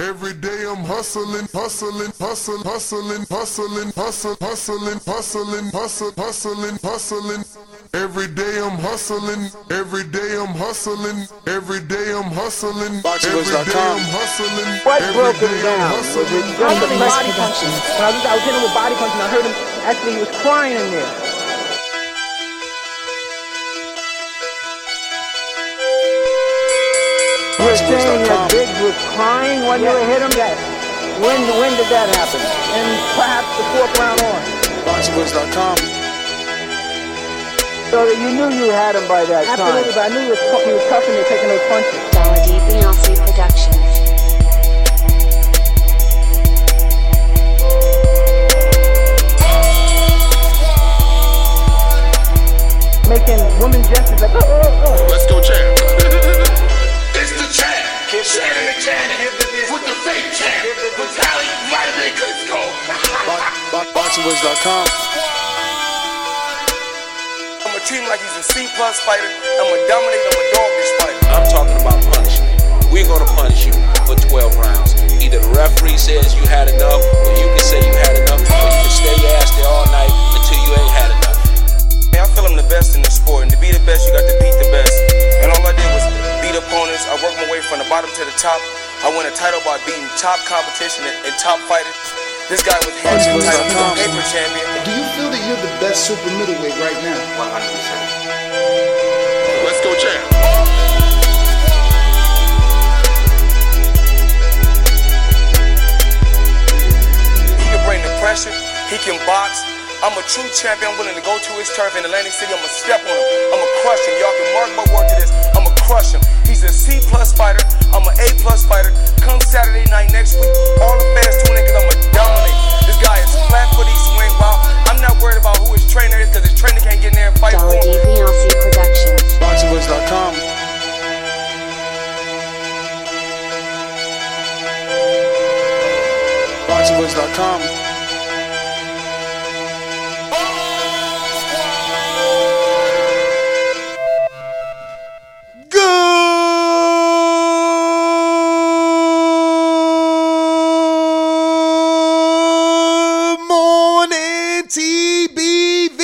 Every day I'm hustling, hustling, hustling, hustling, hustling, hustling, hustling, hustling, hustling, hustling, hustling. Every day I'm hustling, every day I'm hustling, every day I'm hustling, every day I'm hustling. What every broke him I'm down? Was hustling. it just the body punching? When I was, I was hitting him with body punching. I heard him actually he was crying in there. You were saying that Biggs was crying when you hit him? Yes. When, when did that happen? And perhaps the fourth round on. BoxingWords.com. So that you knew you had him by that time. Absolutely, but I knew he was, he was tough and taking those punches. Dollar D Beyonce Productions. Making women gestures like, oh, oh, oh. Let's go, champ. It's. Shannon McCann with the fake champ. Vitaly Vitamin Klitschko. BoxingWords.com. I'ma treat him like he's a C plus fighter. I'ma dominate him a dog this fight. I'm talking about punishment. We're gonna punish you for 12 rounds. Either the referee says you had enough, or you can say you had enough, or you can stay your ass there all night until you ain't had enough. Man, I feel I'm the best in the sport, and to be the best, you got to beat the best. And all I did was beat opponents. I worked my way from the bottom to the top. I won a title by beating top competition and, and top fighters. This guy was hands title, he's a paper champion. Do you feel that you're the best super middleweight right now? 100%. Let's go, champ. He can bring the pressure. He can box. I'm a true champion. I'm willing to go to his turf in Atlantic City. I'ma step on him. I'ma crush him. Y'all can mark my word to this. I'ma crush him. He's a C plus fighter. I'm an A plus fighter. Come Saturday night next week, all the fans tune in because I'ma dominate. This guy is flat footy swing wild. I'm not worried about who his trainer is because his trainer can't get in there and fight for Dollar D him. Beyonce Productions. BoxingWords.com. BoxingWords.com. Good morning, TBV.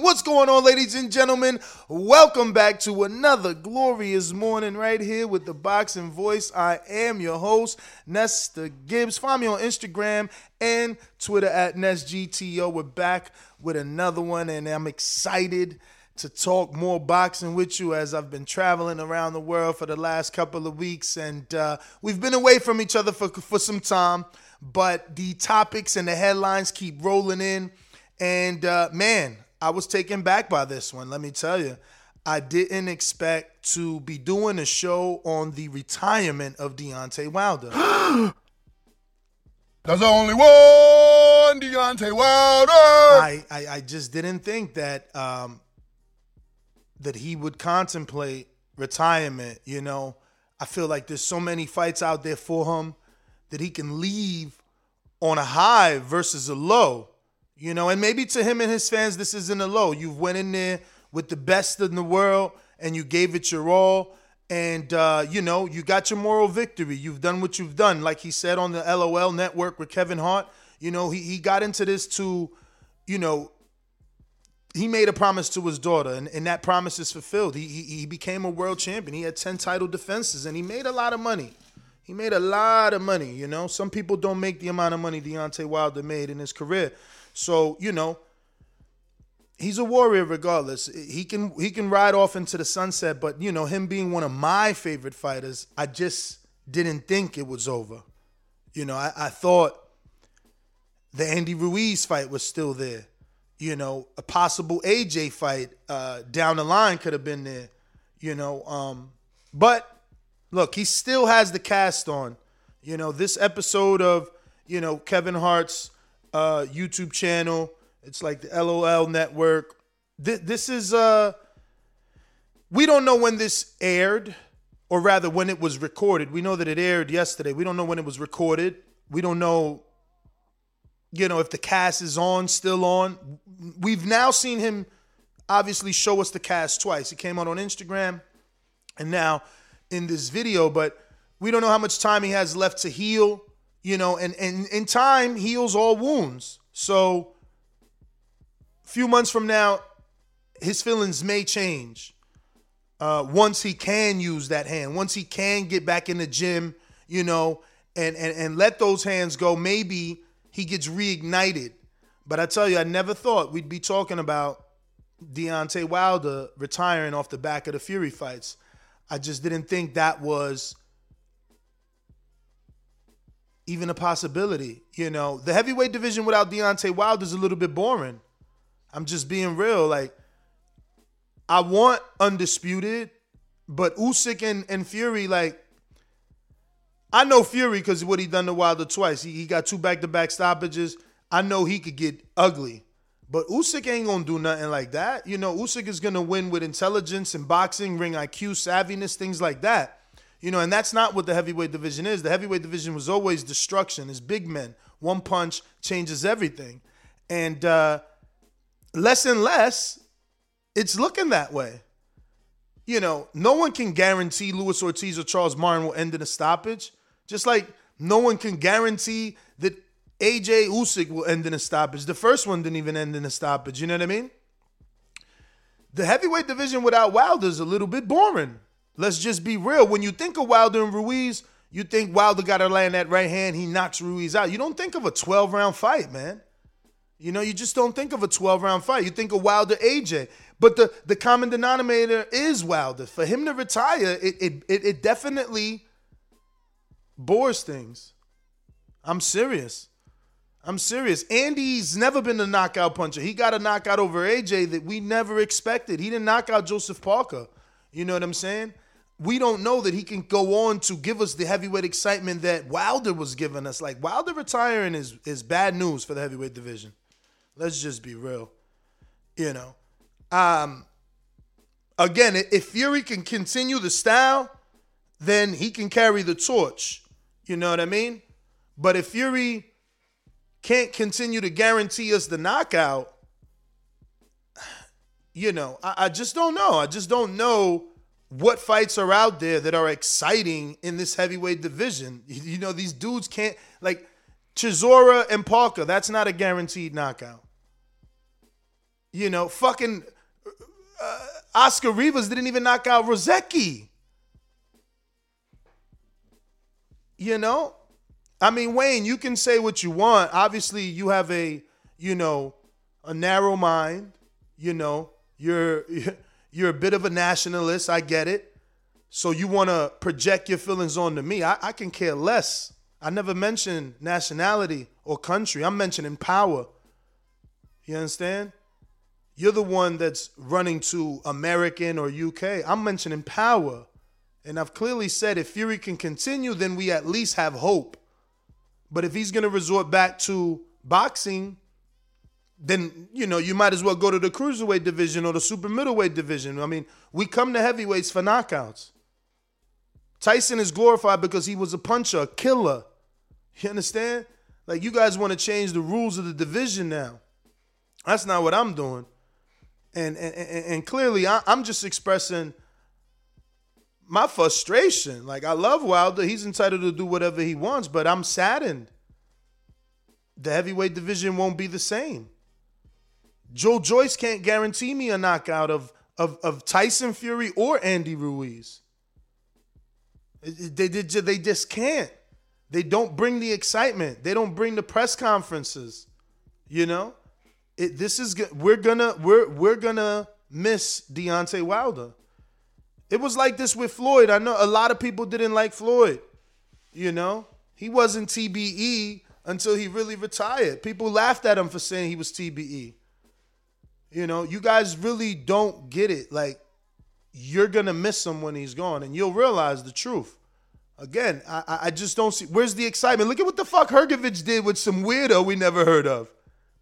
What's going on, ladies and gentlemen? Welcome back to another glorious morning right here with the Boxing Voice. I am your host, Nesta Gibbs. Find me on Instagram and Twitter at NestGTO. We're back with another one, and I'm excited to talk more boxing with you as I've been traveling around the world for the last couple of weeks, and uh, we've been away from each other for for some time. But the topics and the headlines keep rolling in, and uh, man, I was taken back by this one. Let me tell you, I didn't expect to be doing a show on the retirement of Deontay Wilder. There's only one Deontay Wilder. I, I I just didn't think that um, that he would contemplate retirement. You know, I feel like there's so many fights out there for him that he can leave on a high versus a low. You know, and maybe to him and his fans, this isn't a low. You went in there with the best in the world and you gave it your all. And uh, you know, you got your moral victory. You've done what you've done. Like he said on the LOL network with Kevin Hart, you know, he, he got into this to, you know, he made a promise to his daughter, and, and that promise is fulfilled. He, he he became a world champion. He had 10 title defenses, and he made a lot of money. He made a lot of money, you know. Some people don't make the amount of money Deontay Wilder made in his career. So, you know, he's a warrior regardless. He can he can ride off into the sunset, but you know, him being one of my favorite fighters, I just didn't think it was over. You know, I, I thought the Andy Ruiz fight was still there. You know, a possible AJ fight uh, down the line could have been there. You know, um, but look, he still has the cast on. You know, this episode of you know Kevin Hart's uh, YouTube channel. It's like the LOL network. Th- this is uh, we don't know when this aired, or rather when it was recorded. We know that it aired yesterday. We don't know when it was recorded. We don't know you know, if the cast is on, still on. We've now seen him obviously show us the cast twice. He came out on Instagram and now in this video, but we don't know how much time he has left to heal, you know, and, and, and time heals all wounds. So a few months from now, his feelings may change. Uh, once he can use that hand, once he can get back in the gym, you know, and and, and let those hands go, maybe he gets reignited. But I tell you, I never thought we'd be talking about Deontay Wilder retiring off the back of the Fury fights. I just didn't think that was even a possibility. You know, the heavyweight division without Deontay Wilder is a little bit boring. I'm just being real. Like, I want undisputed, but Usyk and, and Fury, like, I know Fury because what he done to Wilder twice. He, he got two back to back stoppages. I know he could get ugly. But Usyk ain't gonna do nothing like that. You know, Usyk is gonna win with intelligence and boxing, ring IQ, savviness, things like that. You know, and that's not what the heavyweight division is. The heavyweight division was always destruction. It's big men. One punch changes everything. And uh, less and less, it's looking that way. You know, no one can guarantee Luis Ortiz or Charles Martin will end in a stoppage. Just like no one can guarantee that AJ Usyk will end in a stoppage. The first one didn't even end in a stoppage. You know what I mean? The heavyweight division without Wilder is a little bit boring. Let's just be real. When you think of Wilder and Ruiz, you think Wilder got to land that right hand. He knocks Ruiz out. You don't think of a 12 round fight, man. You know, you just don't think of a 12 round fight. You think of Wilder AJ. But the, the common denominator is Wilder. For him to retire, it, it, it, it definitely bores things. I'm serious. I'm serious. Andy's never been a knockout puncher. He got a knockout over AJ that we never expected. He didn't knock out Joseph Parker. You know what I'm saying? We don't know that he can go on to give us the heavyweight excitement that Wilder was giving us. Like Wilder retiring is is bad news for the heavyweight division. Let's just be real. You know. Um again, if Fury can continue the style, then he can carry the torch. You know what I mean? But if Fury can't continue to guarantee us the knockout, you know, I, I, just don't know. I just don't know what fights are out there that are exciting in this heavyweight division. You, know, these dudes can't like Chisora and Parker. That's not a guaranteed knockout. You know, fucking uh, Oscar Rivas didn't even knock out Rozicki. You know? I mean, Wayne, you can say what you want. Obviously, you have a, you know, a narrow mind. You know, you're you're a bit of a nationalist. I get it. So you want to project your feelings onto me. I, I can care less. I never mentioned nationality or country. I'm mentioning power. You understand? You're the one that's running to American or UK. I'm mentioning power. And I've clearly said if Fury can continue, then we at least have hope. But if he's going to resort back to boxing, then you know you might as well go to the cruiserweight division or the super middleweight division. I mean, we come to heavyweights for knockouts. Tyson is glorified because he was a puncher, a killer. You understand? Like you guys want to change the rules of the division now. That's not what I'm doing. And and, and clearly I, I'm just expressing my frustration. Like I love Wilder. He's entitled to do whatever he wants, but I'm saddened. The heavyweight division won't be the same. Joe Joyce can't guarantee me a knockout of of, of Tyson Fury or Andy Ruiz. They, they, they just can't. They don't bring the excitement. They don't bring the press conferences. You know, it, this is we're gonna we're we're gonna miss Deontay Wilder. It was like this with Floyd. I know a lot of people didn't like Floyd. You know, he wasn't TBE until he really retired. People laughed at him for saying he was TBE. You know, you guys really don't get it. Like, you're gonna miss him when he's gone, and you'll realize the truth. Again, I, I- just don't see. Where's the excitement? Look at what the fuck Hrgovic did with some weirdo we never heard of.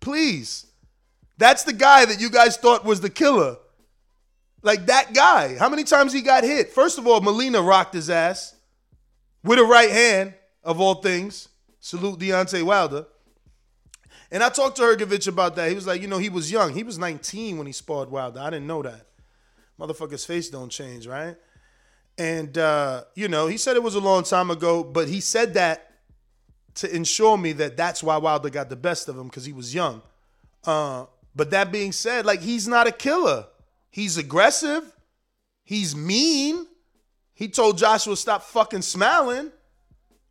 Please, that's the guy that you guys thought was the killer. Like that guy. How many times he got hit? First of all, Molina rocked his ass with a right hand, of all things. Salute Deontay Wilder. And I talked to Hrgovic about that. He was like, you know, he was young. He was 19 when he sparred Wilder. I didn't know that. Motherfucker's face don't change, right? And uh, you know, he said it was a long time ago, but he said that to ensure me that that's why Wilder got the best of him because he was young. Uh, but that being said, like he's not a killer. He's aggressive. He's mean. He told Joshua stop fucking smiling.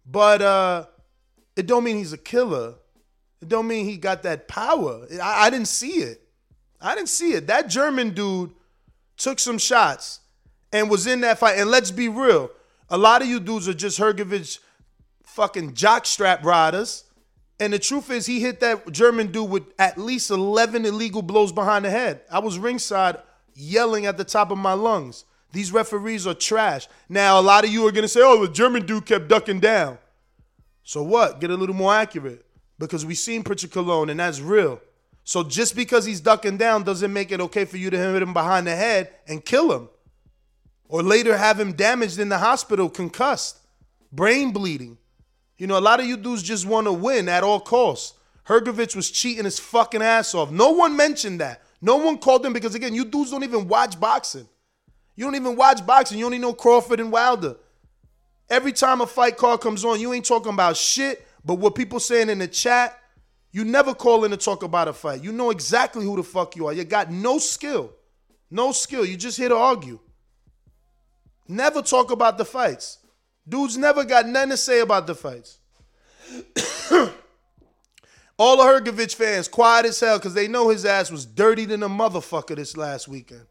But uh, it don't mean he's a killer. It don't mean he got that power. I, I didn't see it. I didn't see it. That German dude took some shots and was in that fight. And let's be real, a lot of you dudes are just Hrgovic fucking jockstrap riders. And the truth is, he hit that German dude with at least 11 illegal blows behind the head. I was ringside yelling at the top of my lungs. These referees are trash. Now, a lot of you are going to say, oh, the German dude kept ducking down. So what? Get a little more accurate. Because we seen Prichard Colón, and that's real. So just because he's ducking down doesn't make it okay for you to hit him behind the head and kill him. Or later have him damaged in the hospital, concussed, brain bleeding. You know, a lot of you dudes just want to win at all costs. Hrgovic was cheating his fucking ass off. No one mentioned that. No one called him because, again, you dudes don't even watch boxing. You don't even watch boxing. You only know Crawford and Wilder. Every time a fight card comes on, you ain't talking about shit, but what people saying in the chat, you never call in to talk about a fight. You know exactly who the fuck you are. You got no skill. No skill. You just here to argue. Never talk about the fights. Dudes never got nothing to say about the fights. All the Hrgovic fans quiet as hell because they know his ass was dirty than a motherfucker this last weekend.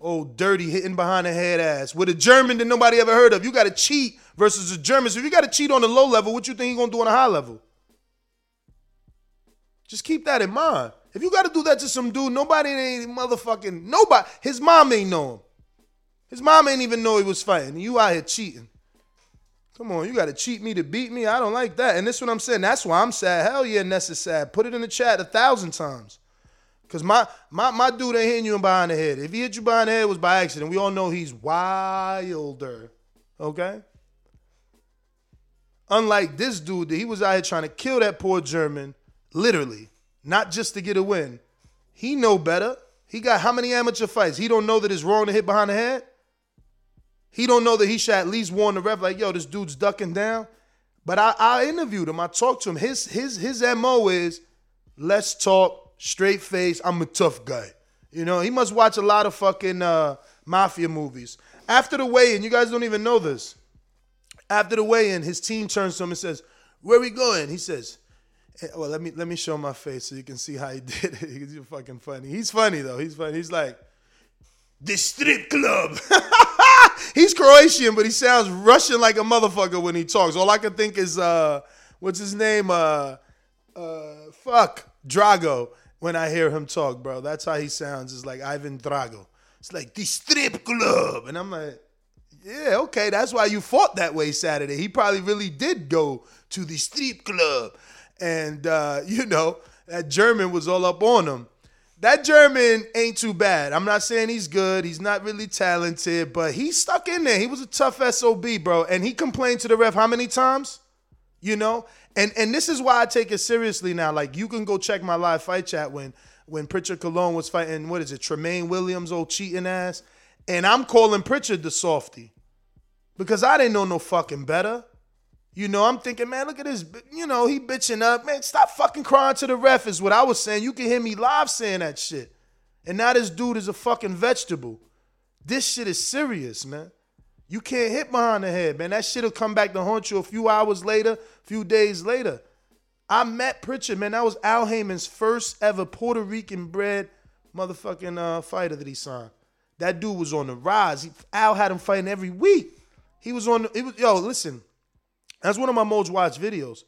Oh, dirty hitting behind the head ass with a German that nobody ever heard of. You got to cheat versus a German. So if you got to cheat on the low level, what you think he gonna do on a high level? Just keep that in mind. If you got to do that to some dude, nobody ain't motherfucking nobody. His mom ain't know him. His mom ain't even know he was fighting. You out here cheating. Come on, you got to cheat me to beat me. I don't like that. And this is what I'm saying. That's why I'm sad. Hell yeah, Ness is sad. Put it in the chat a thousand times. Cause my my my dude ain't hitting you behind the head. If he hit you behind the head, it was by accident. We all know he's wilder. Okay. Unlike this dude, that he was out here trying to kill that poor German, literally, not just to get a win. He know better. He got how many amateur fights? He don't know that it's wrong to hit behind the head. He don't know that he should at least warn the ref, like, yo, this dude's ducking down. But I, I interviewed him. I talked to him. His his his mo is, let's talk straight face. I'm a tough guy. You know, he must watch a lot of fucking uh, mafia movies. After the weigh-in, you guys don't even know this. After the weigh-in, his team turns to him and says, "Where we going?" He says, eh, "Well, let me let me show my face so you can see how he did it. He's fucking funny. He's funny though. He's funny. He's like, the strip club." He's Croatian, but he sounds Russian like a motherfucker when he talks. All I can think is uh, what's his name? Uh, uh, fuck Drago. When I hear him talk, bro, that's how he sounds. It's like Ivan Drago. It's like the strip club, and I'm like, yeah, okay, that's why you fought that way Saturday. He probably really did go to the strip club, and uh, you know that German was all up on him. That German ain't too bad. I'm not saying he's good. He's not really talented, but he stuck in there. He was a tough SOB, bro. And he complained to the ref how many times? You know? And and this is why I take it seriously now. Like you can go check my live fight chat when when Prichard Colón was fighting, what is it, Tremaine Williams, old cheating ass. And I'm calling Prichard the softy. Because I didn't know no fucking better. You know, I'm thinking, man, look at this. You know, he bitching up. Man, stop fucking crying to the ref, is what I was saying. You can hear me live saying that shit. And now this dude is a fucking vegetable. This shit is serious, man. You can't hit behind the head, man. That shit'll come back to haunt you a few hours later, a few days later. I met Prichard, man. That was Al Haymon's first ever Puerto Rican bred motherfucking uh, fighter that he signed. That dude was on the rise. He, Al had him fighting every week. He was on. It was yo. Listen, that's one of my most watched videos.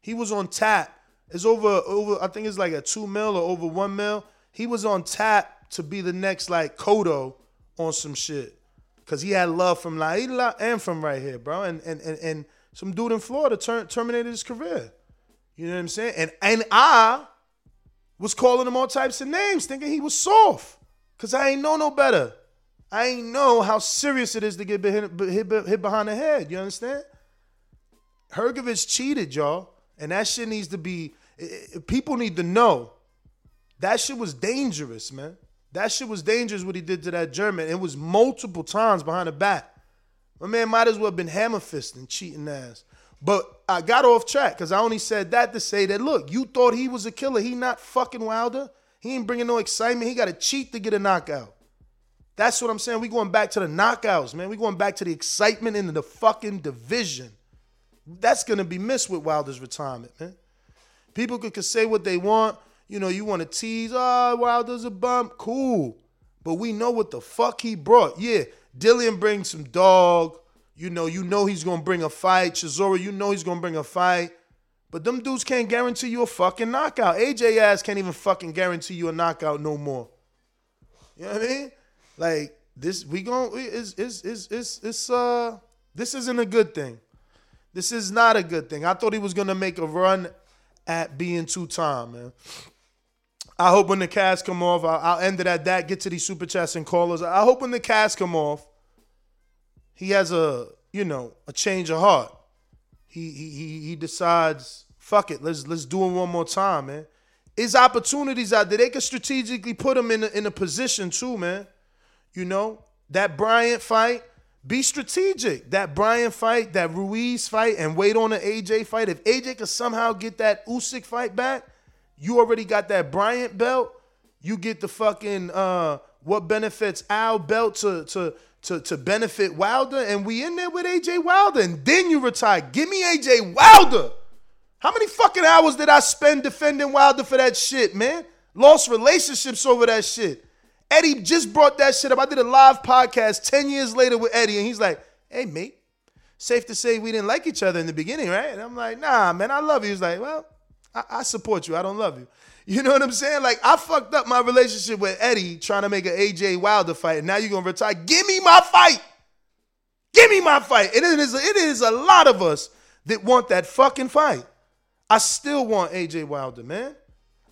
He was on tap. It's over over. I think it's like a two mil or over one mil. He was on tap to be the next like Cotto on some shit. Cause he had love from La Isla and from right here, bro. And and and, and some dude in Florida ter- terminated his career. You know what I'm saying? And and I was calling him all types of names, thinking he was soft. Cause I ain't know no better. I ain't know how serious it is to get hit, hit, hit behind the head. You understand? Hrgovic cheated, y'all. And that shit needs to be, people need to know. That shit was dangerous, man. That shit was dangerous what he did to that German. It was multiple times behind the back. My man might as well have been hammer fisting, cheating ass. But I got off track because I only said that to say that look, you thought he was a killer. He not fucking Wilder. He ain't bringing no excitement. He got to cheat to get a knockout. That's what I'm saying. We going back to the knockouts, man. We going back to the excitement in the fucking division. That's gonna be missed with Wilder's retirement, man. People could, could say what they want. You know, you want to tease, oh, Wilder's a bump. Cool. But we know what the fuck he brought. Yeah, Dillian brings some dog. You know, you know he's gonna bring a fight. Chisora, you know he's gonna bring a fight. But them dudes can't guarantee you a fucking knockout. AJ ass can't even fucking guarantee you a knockout no more. You know what I mean? Like this, we going is is is is it's uh this isn't a good thing. This is not a good thing. I thought he was gonna make a run at being two time, man. I hope when the cast come off, I'll, end it at that. Get to these super chats and callers. I hope when the cast come off, he has a you know a change of heart. He he he, he decides, fuck it, let's let's do it one more time, man. Is opportunities out there. They can strategically put him in a, in a position too, man. You know, that Bryan fight, be strategic. That Bryan fight, that Ruiz fight, and wait on the AJ fight. If AJ can somehow get that Usyk fight back, you already got that Bryan belt. You get the fucking uh, what benefits Al belt to to to to benefit Wilder, and we in there with AJ Wilder, and then you retire. Give me AJ Wilder. How many fucking hours did I spend defending Wilder for that shit, man? Lost relationships over that shit. Eddie just brought that shit up. I did a live podcast 10 years later with Eddie, and he's like, hey, mate, safe to say we didn't like each other in the beginning, right? And I'm like, nah, man, I love you. He's like, well, I, I support you. I don't love you. You know what I'm saying? Like, I fucked up my relationship with Eddie trying to make an AJ Wilder fight, and now you're going to retire. Give me my fight. Give me my fight. It is, it is a lot of us that want that fucking fight. I still want AJ Wilder, man.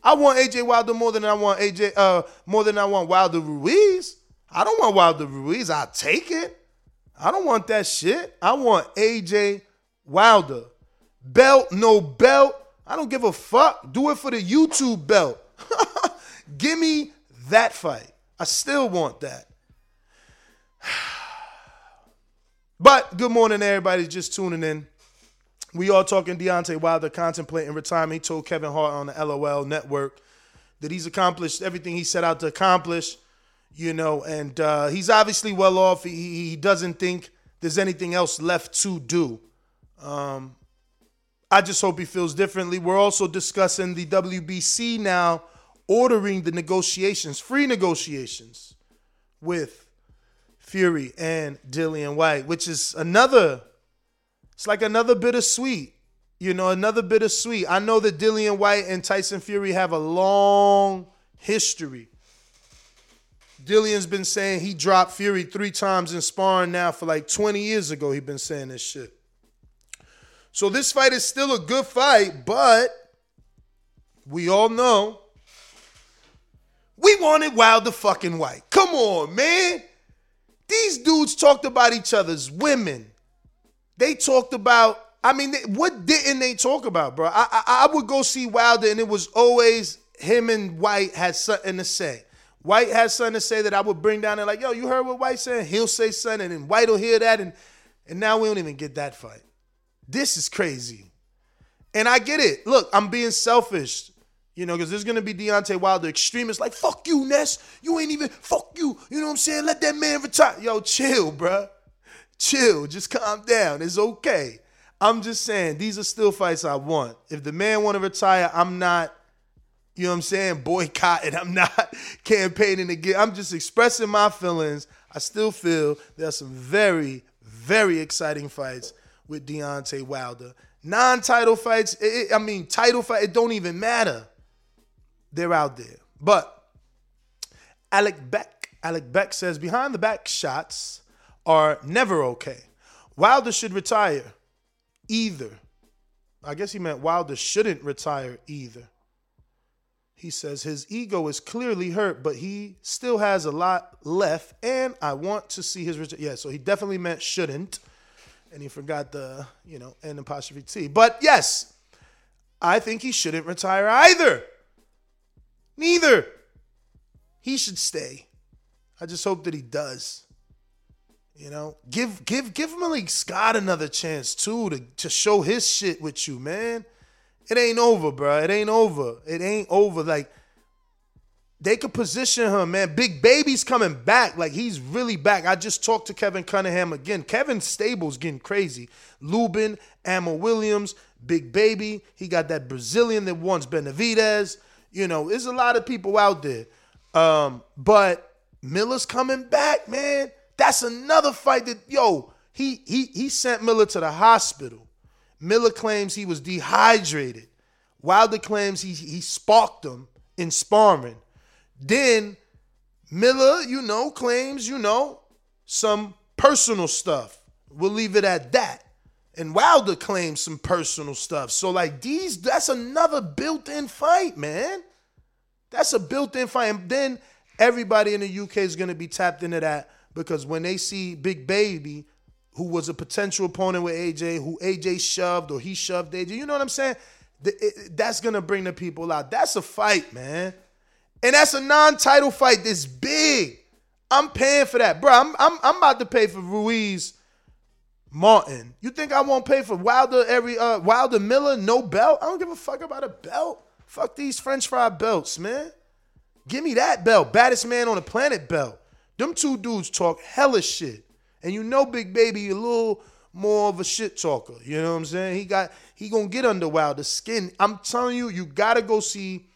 I want AJ Wilder more than I want AJ uh more than I want Wilder Ruiz. I don't want Wilder Ruiz. I'll take it. I don't want that shit. I want AJ Wilder. Belt, no belt. I don't give a fuck. Do it for the YouTube belt. give me that fight. I still want that. But good morning, everybody. Just tuning in. We are talking Deontay Wilder contemplating retirement. He told Kevin Hart on the LOL network that he's accomplished everything he set out to accomplish, you know, and uh, he's obviously well off. He, he doesn't think there's anything else left to do. Um, I just hope he feels differently. We're also discussing the WBC now ordering the negotiations, free negotiations with Fury and Dillian Whyte, which is another it's like another bittersweet. You know, another bittersweet. I know that Dillian Whyte and Tyson Fury have a long history. Dillian's been saying he dropped Fury three times in sparring now for like 20 years ago. He's been saying this shit. So this fight is still a good fight, but we all know we wanted Wilder fucking Whyte. Come on, man. These dudes talked about each other's women, they talked about. I mean, what didn't they talk about, bro? I, I, I would go see Wilder, and it was always him and Whyte had something to say. Whyte has something to say that I would bring down and like, yo, you heard what Whyte said? He'll say something, and Whyte will hear that, and and now we don't even get that fight. This is crazy. And I get it. Look, I'm being selfish. You know, because there's gonna be Deontay Wilder extremists like, fuck you, Ness. You ain't even fuck you. You know what I'm saying? Let that man retire. Yo, chill, bruh chill, just calm down. It's okay. I'm just saying these are still fights I want. If the man want to retire, I'm not, you know what I'm saying, boycotting. I'm not campaigning again. I'm just expressing my feelings. I still feel there's some very, very exciting fights with Deontay Wilder non-title fights. It, it- I mean, title fight. It don't even matter. They're out there. But Alec Beck, Alec Beck says behind the back shots are never okay. Wilder should retire. Either. I guess he meant Wilder shouldn't retire either. He says his ego is clearly hurt, but he still has a lot left, and I want to see his return. Yeah, so he definitely meant shouldn't, and he forgot the you know N apostrophe T. But yes, I think he shouldn't retire either. Neither. He should stay. I just hope that he does. You know, give give give Malik Scott another chance too to to show his shit with you, man. It ain't over, bro. It ain't over. It ain't over. Like they could position him, man. Big Baby's coming back. Like he's really back. I just talked to Kevin Cunningham again. Kevin Stable's getting crazy. Lubin, Amma Williams, Big Baby. He got that Brazilian that wants Benavidez. You know, there's a lot of people out there. Um, but Miller's coming back, man. That's another fight that yo, he he he sent Miller to the hospital. Miller claims he was dehydrated. Wilder claims he he sparked him in sparring. Then Miller, you know, claims, you know, some personal stuff. We'll leave it at that. And Wilder claims some personal stuff. So like these, that's another built-in fight, man. That's a built-in fight. And then everybody in the UK is gonna be tapped into that because when they see Big Baby, who was a potential opponent with AJ, who AJ shoved or he shoved AJ, you know what I'm saying? That's gonna bring the people out. That's a fight, man. And that's a non-title fight this big. I'm paying for that. Bro, I'm, I'm, I'm about to pay for Ruiz Martin. You think I won't pay for Wilder every uh Wilder Miller, no belt? I don't give a fuck about a belt. Fuck these French fry belts, man. Give me that belt. Baddest man on the planet belt. Them two dudes talk hella shit. And you know Big Baby a little more of a shit talker. You know what I'm saying? He got he gonna get under Wilder's skin. I'm telling you, you gotta go see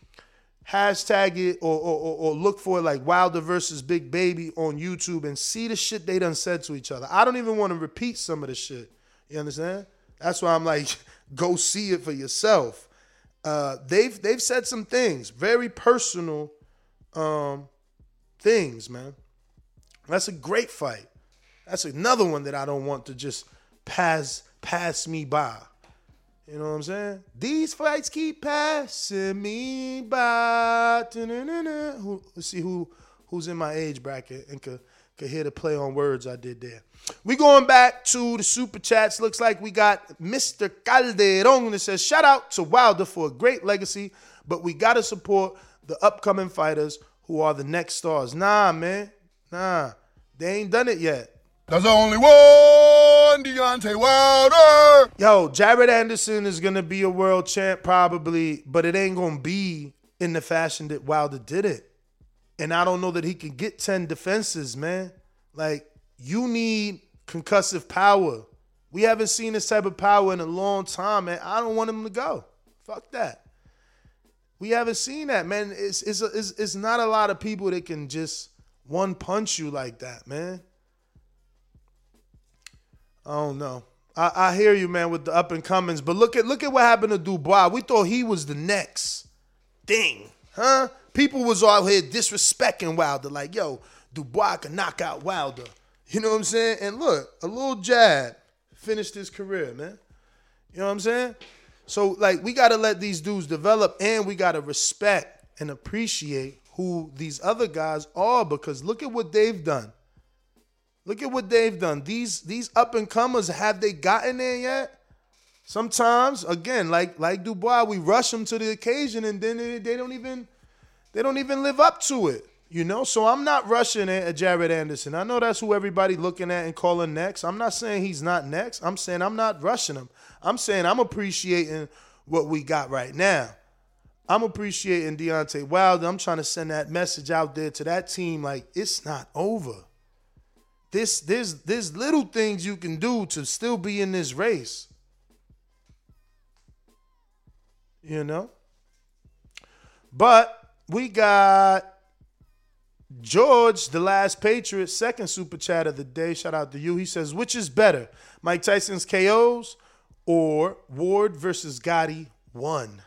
hashtag it or, or, or, look for it like Wilder versus Big Baby on YouTube and see the shit they done said to each other. I don't even want to repeat some of the shit. You understand? That's why I'm like, go see it for yourself. Uh, they've they've said some things, very personal um, things, man. That's a great fight. That's another one that I don't want to just pass pass me by. You know what I'm saying? These fights keep passing me by. Who, let's see who who's in my age bracket and could could hear the play on words I did there. We going back to the super chats. Looks like we got Mr. Calderon that says shout out to Wilder for a great legacy, but we gotta support the upcoming fighters who are the next stars. Nah, man, nah, they ain't done it yet. There's only one Deontay Wilder. Yo, Jared Anderson is gonna be a world champ probably, but it ain't gonna be in the fashion that Wilder did it. And I don't know that he can get 10 defenses, man. Like, you need concussive power. We haven't seen this type of power in a long time, man. I don't want him to go. Fuck that. We haven't seen that, man. It's it's, it's it's not a lot of people that can just one punch you like that, man. I don't know. I, I hear you, man, with the up and comings, but look at look at what happened to Dubois. We thought he was the next thing, huh? People was out here disrespecting Wilder, like, yo, Dubois can knock out Wilder. You know what I'm saying? And look, a little jab finished his career, man. You know what I'm saying? So like we gotta let these dudes develop and we gotta respect and appreciate who these other guys are because look at what they've done. Look at what they've done. These these up and comers have they gotten there yet? Sometimes, again, like like Dubois, we rush them to the occasion and then they, they don't even they don't even live up to it. You know, so I'm not rushing at Jared Anderson. I know that's who everybody looking at and calling next. I'm not saying he's not next. I'm saying I'm not rushing him. I'm saying I'm appreciating what we got right now. I'm appreciating Deontay Wilder. I'm trying to send that message out there to that team like it's not over. This there's there's little things you can do to still be in this race. You know? But we got George, the last Patriot, second super chat of the day. Shout out to you. He says, which is better, Mike Tyson's KOs or Ward versus Gatti one.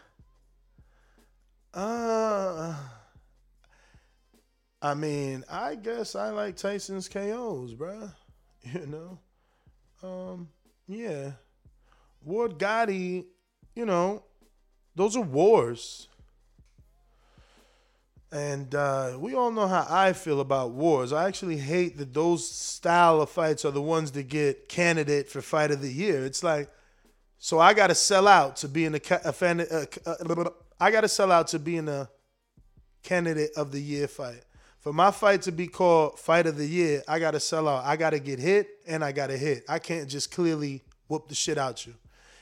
Uh, I mean, I guess I like Tyson's KOs, bruh. You know, um, yeah. Ward Gatti, you know, those are wars. And uh, we all know how I feel about wars. I actually hate that those style of fights are the ones that get candidate for fight of the year. It's like, so I got to sell out to be in a, a fan. Uh, uh, I got to sell out to be in a candidate of the year fight. For my fight to be called fight of the year, I got to sell out. I got to get hit and I got to hit. I can't just clearly whoop the shit out you.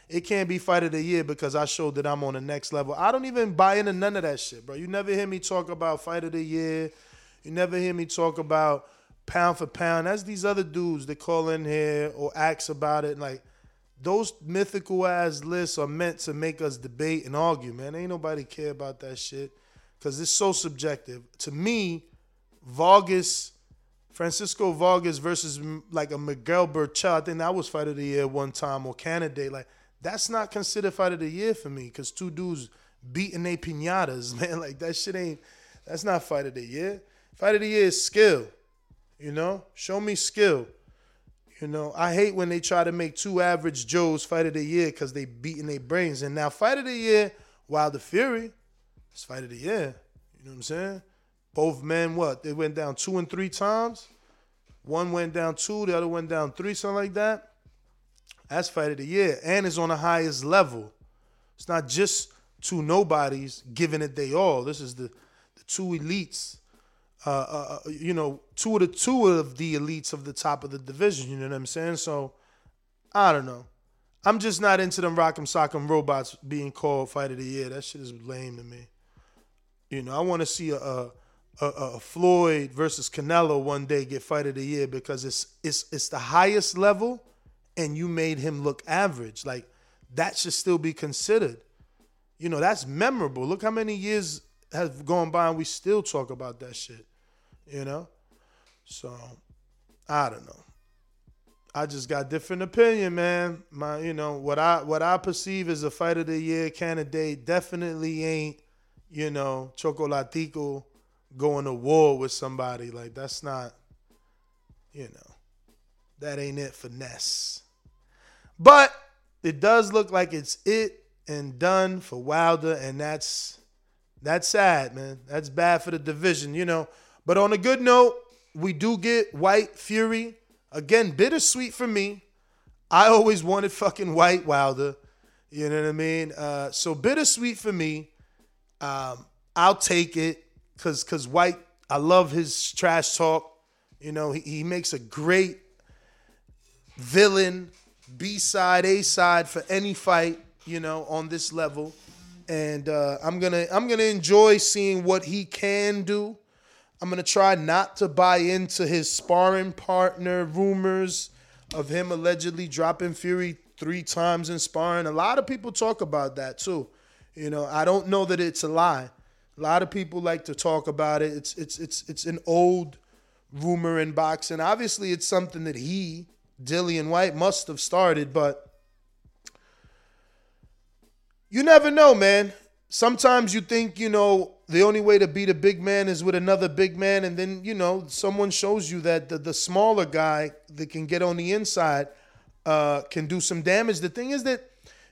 It can't be fight of the year because I showed that I'm on the next level. I don't even buy into none of that shit, bro. You never hear me talk about fight of the year. You never hear me talk about pound for pound. That's these other dudes that call in here or ask about it. Like those mythical ass lists are meant to make us debate and argue, man. Ain't nobody care about that shit because it's so subjective. To me, Vargas, Francisco Vargas versus like a Miguel Berchelt, I think that was fight of the year one time or candidate. Like that's not considered fight of the year for me because two dudes beating they pinatas, man. Like that shit ain't. That's not fight of the year. Fight of the year is skill. You know, show me skill. You know, I hate when they try to make two average Joes fight of the year because they beating their brains. And now fight of the year, Wilder Fury, it's fight of the year. You know what I'm saying? Both men, what? They went down two and three times. One went down two, the other went down three, something like that. That's fight of the year. And it's on the highest level. It's not just two nobodies giving it they all. This is the, the two elites. Uh, uh, uh, you know, two of the two of the elites of the top of the division. You know what I'm saying? So, I don't know. I'm just not into them rock'em sock'em robots being called fight of the year. That shit is lame to me. You know, I want to see a, a a, Floyd versus Canelo one day get fight of the year because it's it's it's the highest level, and you made him look average. Like that should still be considered. You know, that's memorable. Look how many years have gone by and we still talk about that shit. You know, so I don't know. I just got different opinion, man. My, you know, what I what I perceive as a fight of the year candidate definitely ain't, you know, Chocolatito going to war with somebody. Like that's not, you know, that ain't it finesse. But it does look like it's it and done for Wilder, and that's that's sad, man. That's bad for the division, you know. But on a good note, we do get Whyte Fury. Again, bittersweet for me. I always wanted fucking Whyte Wilder. You know what I mean? Uh, so bittersweet for me. Um, I'll take it because because Whyte, I love his trash talk. You know, he, he makes a great villain, B side, A side for any fight. You know, on this level, and uh, I'm gonna I'm gonna enjoy seeing what he can do. I'm gonna try not to buy into his sparring partner rumors of him allegedly dropping Fury three times in sparring. A lot of people talk about that too. You know, I don't know that it's a lie. A lot of people like to talk about it. It's it's it's it's an old rumor in boxing. Obviously, it's something that he, Dillian Whyte, must have started, but you never know, man. Sometimes you think, you know, the only way to beat a big man is with another big man, and then, you know, someone shows you that the, the smaller guy that can get on the inside uh, can do some damage. The thing is that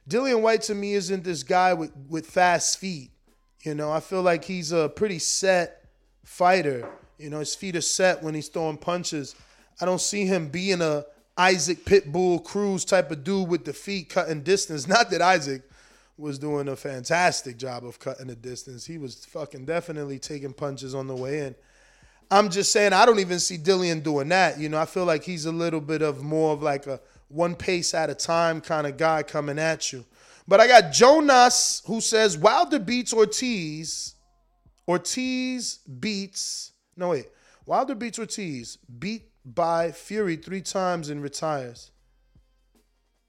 Dillian Whyte to me isn't this guy with, with fast feet. You know, I feel like he's a pretty set fighter. You know, his feet are set when he's throwing punches. I don't see him being a Isaac Pitbull Cruz type of dude with the feet cutting distance. Not that Isaac was doing a fantastic job of cutting the distance. He was fucking definitely taking punches on the way in. I'm just saying I don't even see Dillian doing that. You know, I feel like he's a little bit of more of like a one pace at a time kind of guy coming at you. But I got Jonas who says Wilder beats Ortiz. Ortiz beats no wait. Wilder beats Ortiz, beat by Fury three times and retires.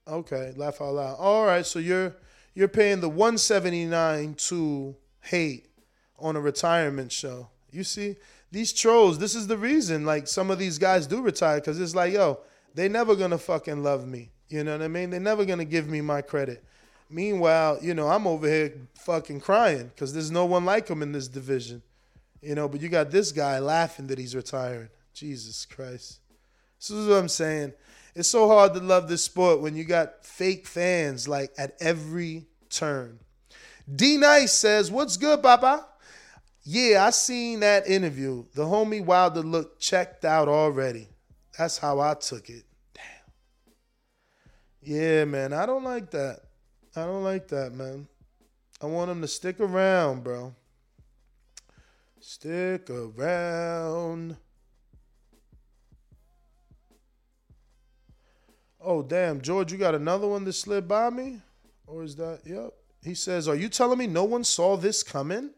Okay, laugh out loud. All right, so you're you're paying the 179 to hate on a retirement show. You see, these trolls, this is the reason like some of these guys do retire because it's like, yo, they never gonna fucking love me. You know what I mean? They're never gonna give me my credit. Meanwhile, you know, I'm over here fucking crying because there's no one like him in this division. You know, but you got this guy laughing that he's retiring. Jesus Christ. This is what I'm saying. It's so hard to love this sport when you got fake fans like at every turn. D Nice says, What's good, Papa? Yeah, I seen that interview. The homie Wilder looked checked out already. That's how I took it. Damn. Yeah, man, I don't like that. I don't like that, man. I want him to stick around, bro. Stick around. Oh, damn. George, you got another one that slid by me? Or is that? Yep. He says, Are you telling me no one saw this coming?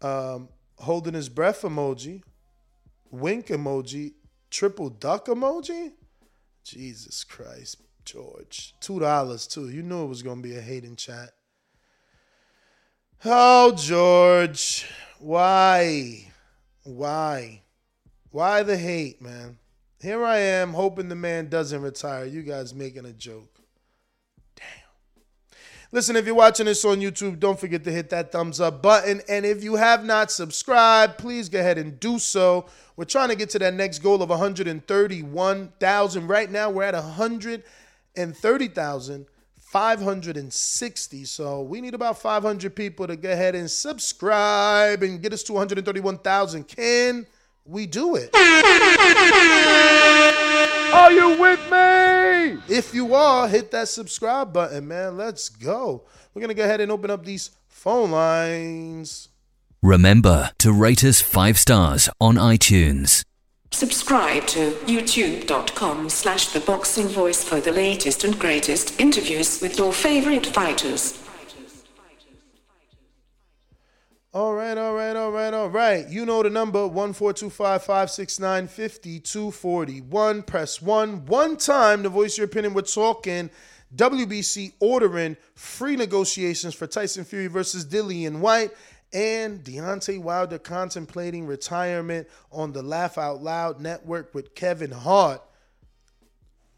Um, holding his breath emoji, wink emoji, triple duck emoji? Jesus Christ, George. $2 too. You knew it was going to be a hating chat. Oh, George. Why? Why? Why the hate, man? Here I am hoping the man doesn't retire. You guys making a joke. Damn. Listen, if you're watching this on YouTube, don't forget to hit that thumbs up button. And if you have not subscribed, please go ahead and do so. We're trying to get to that next goal of 131,000. Right now, we're at 130,560. So we need about 500 people to go ahead and subscribe and get us to 131,000. Can we do it? Are you with me? If you are, hit that subscribe button, man. Let's go. We're going to go ahead and open up these phone lines. Remember to rate us five stars on iTunes. Subscribe to youtube.com slash the boxing voice for the latest and greatest interviews with your favorite fighters. All right, all right, all right, all right. You know the number 14255695241. Press 1 one time to voice your opinion. We're talking WBC ordering free negotiations for Tyson Fury versus Dillian Whyte and Deontay Wilder contemplating retirement on the Laugh Out Loud network with Kevin Hart.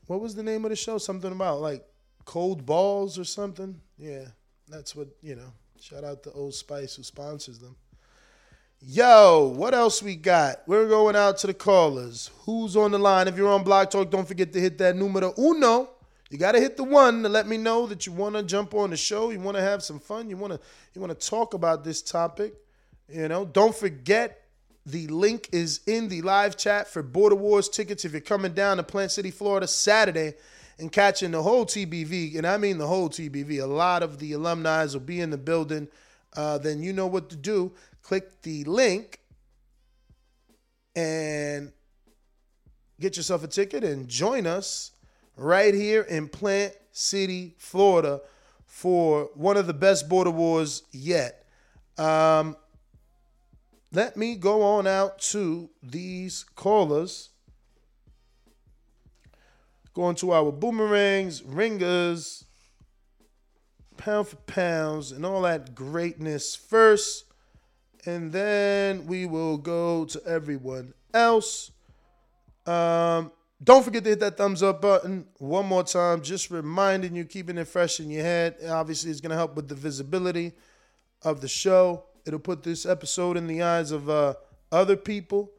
What was the name of the show? Something about like cold balls or something? Yeah, that's what, you know. Shout out to Old Spice who sponsors them. Yo, what else we got? We're going out to the callers. Who's on the line? If you're on Blog Talk, don't forget to hit that numero uno. You got to hit the one to let me know that you want to jump on the show. You want to have some fun. You want to you want to talk about this topic. You know, don't forget the link is in the live chat for Border Wars tickets. If you're coming down to Plant City, Florida, Saturday, and catching the whole TBV, and I mean the whole TBV, a lot of the alumni will be in the building. Uh, then you know what to do. Click the link and get yourself a ticket and join us right here in Plant City, Florida, for one of the best border wars yet. Um, let me go on out to these callers. Going to our boomerangs, ringers, pound for pounds, and all that greatness first. And then we will go to everyone else. Um, don't forget to hit that thumbs up button one more time. Just reminding you, keeping it fresh in your head. Obviously, it's going to help with the visibility of the show. It'll put this episode in the eyes of uh, other people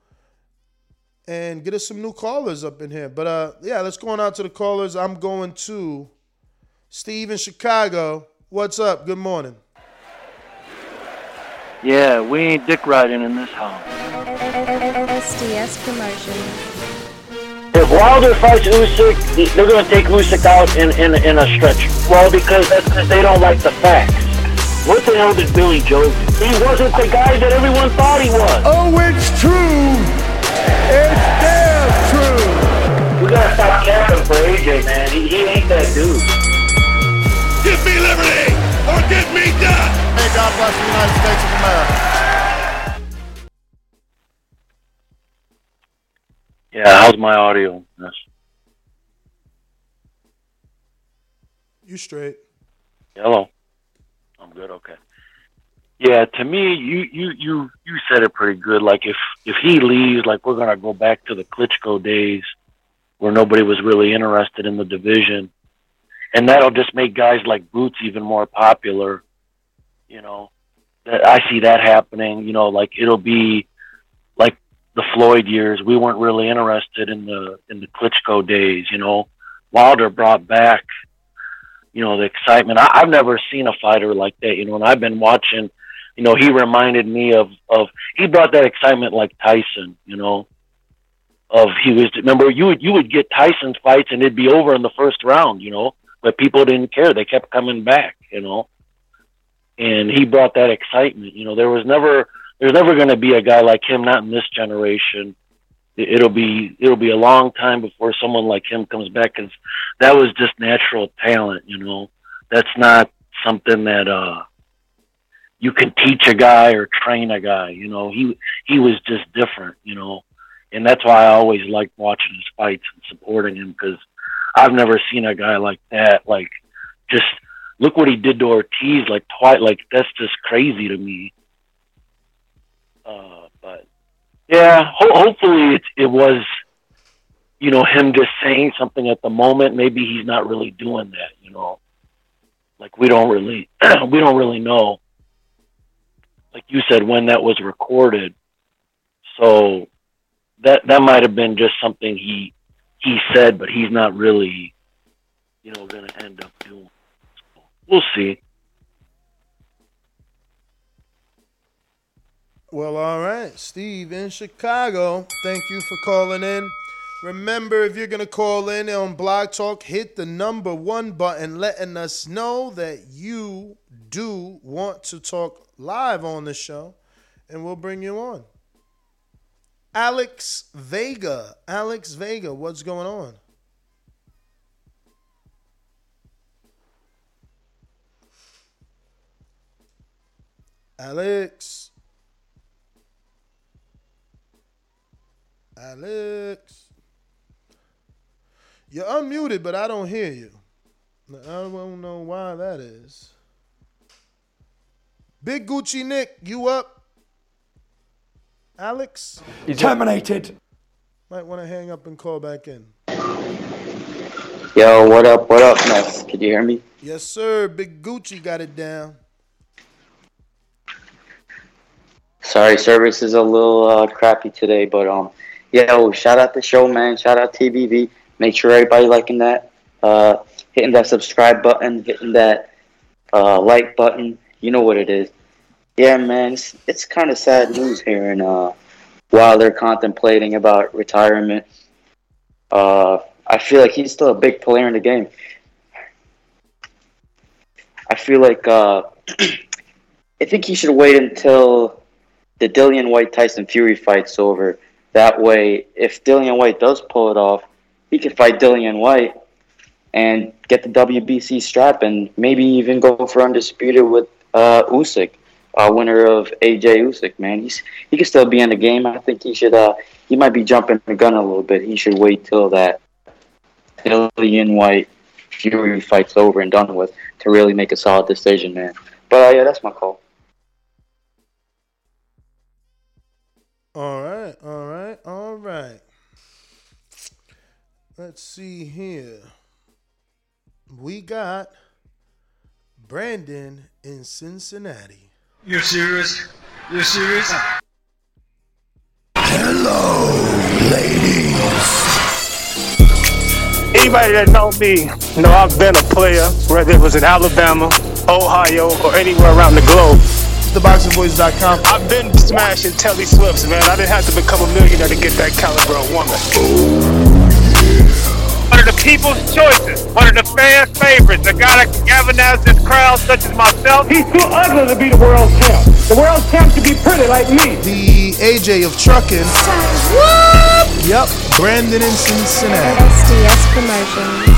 and get us some new callers up in here. But uh, yeah, let's go on out to the callers. I'm going to Steve in Chicago. What's up? Good morning. Yeah, we ain't dick riding in this house. SDS promotion. If Wilder fights Usyk, they're going to take Usyk out in, in, in a stretch. Well, because that's because they don't like the facts. What the hell did Billy Joe do? He wasn't the guy that everyone thought he was. Oh, it's true. Gotta stop capping for AJ, man. He, he ain't that dude. Give me liberty or give me death. May God bless the United States of America. Yeah, how's my audio? Yes. You straight. Hello. I'm good. Okay. Yeah, to me, you you you you said it pretty good. Like if if he leaves, like we're gonna go back to the Klitschko days, where nobody was really interested in the division, and that'll just make guys like Boots even more popular. You know, that I see that happening. You know, like it'll be like the Floyd years. We weren't really interested in the in the Klitschko days. You know, Wilder brought back you know the excitement. I, I've never seen a fighter like that. You know, and I've been watching. You know, he reminded me of of he brought that excitement like Tyson. You know, of he was remember you would you would get Tyson's fights and it'd be over in the first round. You know, but people didn't care. They kept coming back. You know, and he brought that excitement. You know, there was never there's never going to be a guy like him, not in this generation. It- It'll be it'll be a long time before someone like him comes back because that was just natural talent. You know, that's not something that uh you can teach a guy or train a guy. You know, he he was just different. You know, and that's why I always liked watching his fights and supporting him because I've never seen a guy like that. Like, just look what he did to Ortiz. Like, twice. Like, that's just crazy to me. Uh, but yeah, ho- hopefully it it was, you know, him just saying something at the moment. Maybe he's not really doing that. You know, like we don't really we don't really know. Like you said, when that was recorded, so that that might have been just something he he said, but he's not really, you know, going to end up doing. We'll see. Well, all right, Steve in Chicago. Thank you for calling in. Remember, if you're gonna call in on Blog Talk, hit the number one button, letting us know that you do want to talk live on the show, and we'll bring you on. Alex Vega, Alex Vega, what's going on? Alex. Alex. You're unmuted, but I don't hear you. I don't know why that is. Big Gucci Nick, you up? Alex? Terminated. Might want to hang up and call back in. Yo, what up? What up, Ness? Can you hear me? Yes, sir. Big Gucci got it down. Sorry, service is a little uh, crappy today, but um, yo, shout out the show, man. Shout out TBV. Make sure everybody liking that, uh, hitting that subscribe button, hitting that uh, like button. You know what it is. Yeah, man. It's, it's kind of sad news here, and uh, while they're contemplating about retirement, uh, I feel like he's still a big player in the game. I feel like uh, I think he should wait until the Dillian Whyte Tyson Fury fight's over. That way, if Dillian Whyte does pull it off, he could fight Dillian Whyte and get the WBC strap, and maybe even go for undisputed with uh, Usyk, uh, winner of AJ Usyk. Man, he's he could still be in the game. I think he should. Uh, he might be jumping the gun a little bit. He should wait till that Dillian Whyte Fury fight's over and done with to really make a solid decision, man. But uh, yeah, that's my call. All right, all right, all right. Let's see here. We got Brandon in Cincinnati. You're serious? You're serious? Hello, ladies. Anybody that know me know I've been a player, whether it was in Alabama, Ohio, or anywhere around the globe. TheBoxingVoice.com. I've been smashing Telli Swifts, man. I didn't have to become a millionaire to get that caliber of woman. Oh, One of the people's choices, one of the fans' favorites, a guy that can galvanize this crowd, such as myself. He's too ugly to be the world champ. The world champ should be pretty like me. The AJ of trucking. Yep, Brandon in Cincinnati. SDS Promotions.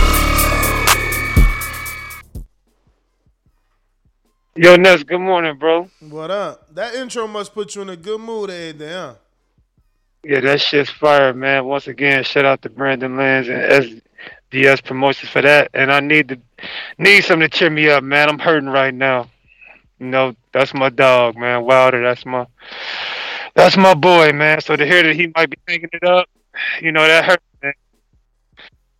Yo, Ness, good morning, bro. What up? That intro must put you in a good mood, AJ, huh? Yeah, that shit's fire, man. Once again, shout out to Brandon Lands and SDS Promotions for that. And I need to need something to cheer me up, man. I'm hurting right now. You know, that's my dog, man. Wilder, that's my that's my boy, man. So to hear that he might be thinking it up, you know, that hurt, man.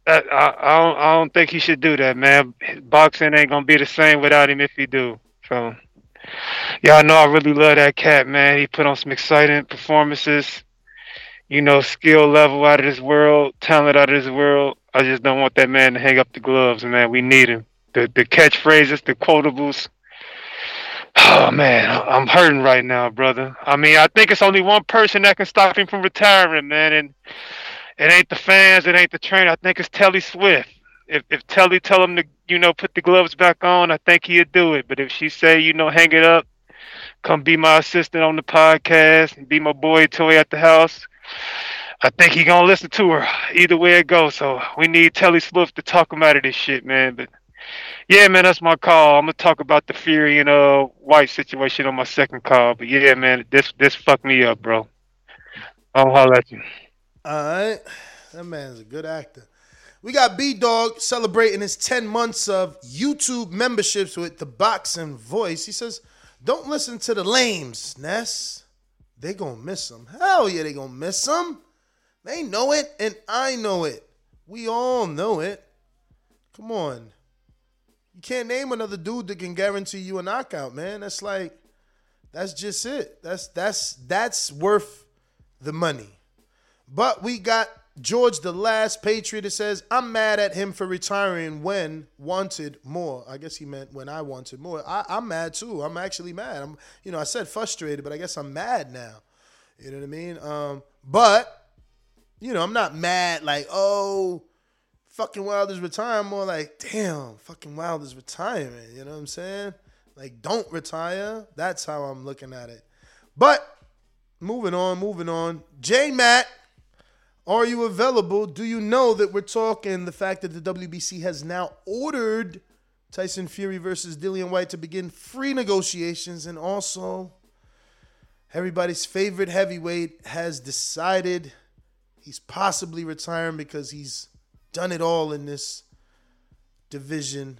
I, I, I don't, I don't think he should do that, man. Boxing ain't gonna be the same without him if he do. So, y'all know I really love that cat, man. He put on some exciting performances. You know, skill level out of this world, talent out of this world. I just don't want that man to hang up the gloves, man. We need him. The the catchphrases, the quotables. Oh man, I'm hurting right now, brother. I mean, I think it's only one person that can stop him from retiring, man, and it ain't the fans, it ain't the trainer. I think it's Telli Swift. If if Telli tell him to, you know, put the gloves back on, I think he'd do it. But if she say, you know, hang it up, come be my assistant on the podcast and be my boy toy at the house, I think he gonna listen to her. Either way it goes. So we need Telli Swift to talk him out of this shit, man. But yeah, man, that's my call. I'm gonna talk about the Fury and uh Whyte situation on my second call. But yeah, man, this this fucked me up, bro. I'll holler at you. All right. That man's a good actor. We got B Dog celebrating his 10 months of YouTube memberships with the boxing voice. He says, Don't listen to the lames, Ness. They gonna miss him. Hell yeah, they gonna miss him. They know it, and I know it. We all know it. Come on. You can't name another dude that can guarantee you a knockout, man. That's like, that's just it. That's that's that's worth the money. But we got George the last Patriot that says, I'm mad at him for retiring when wanted more. I guess he meant when I wanted more. I, I'm mad too. I'm actually mad. I'm, you know, I said frustrated, but I guess I'm mad now. You know what I mean? Um, but, you know, I'm not mad like, oh, fucking Wilder's retiring. More like, damn, fucking Wilder's retiring. You know what I'm saying? Like, don't retire. That's how I'm looking at it. But moving on, moving on. J Matt are you available? Do you know that we're talking the fact that the WBC has now ordered Tyson Fury versus Dillian Whyte to begin free negotiations and also everybody's favorite heavyweight has decided he's possibly retiring because he's done it all in this division.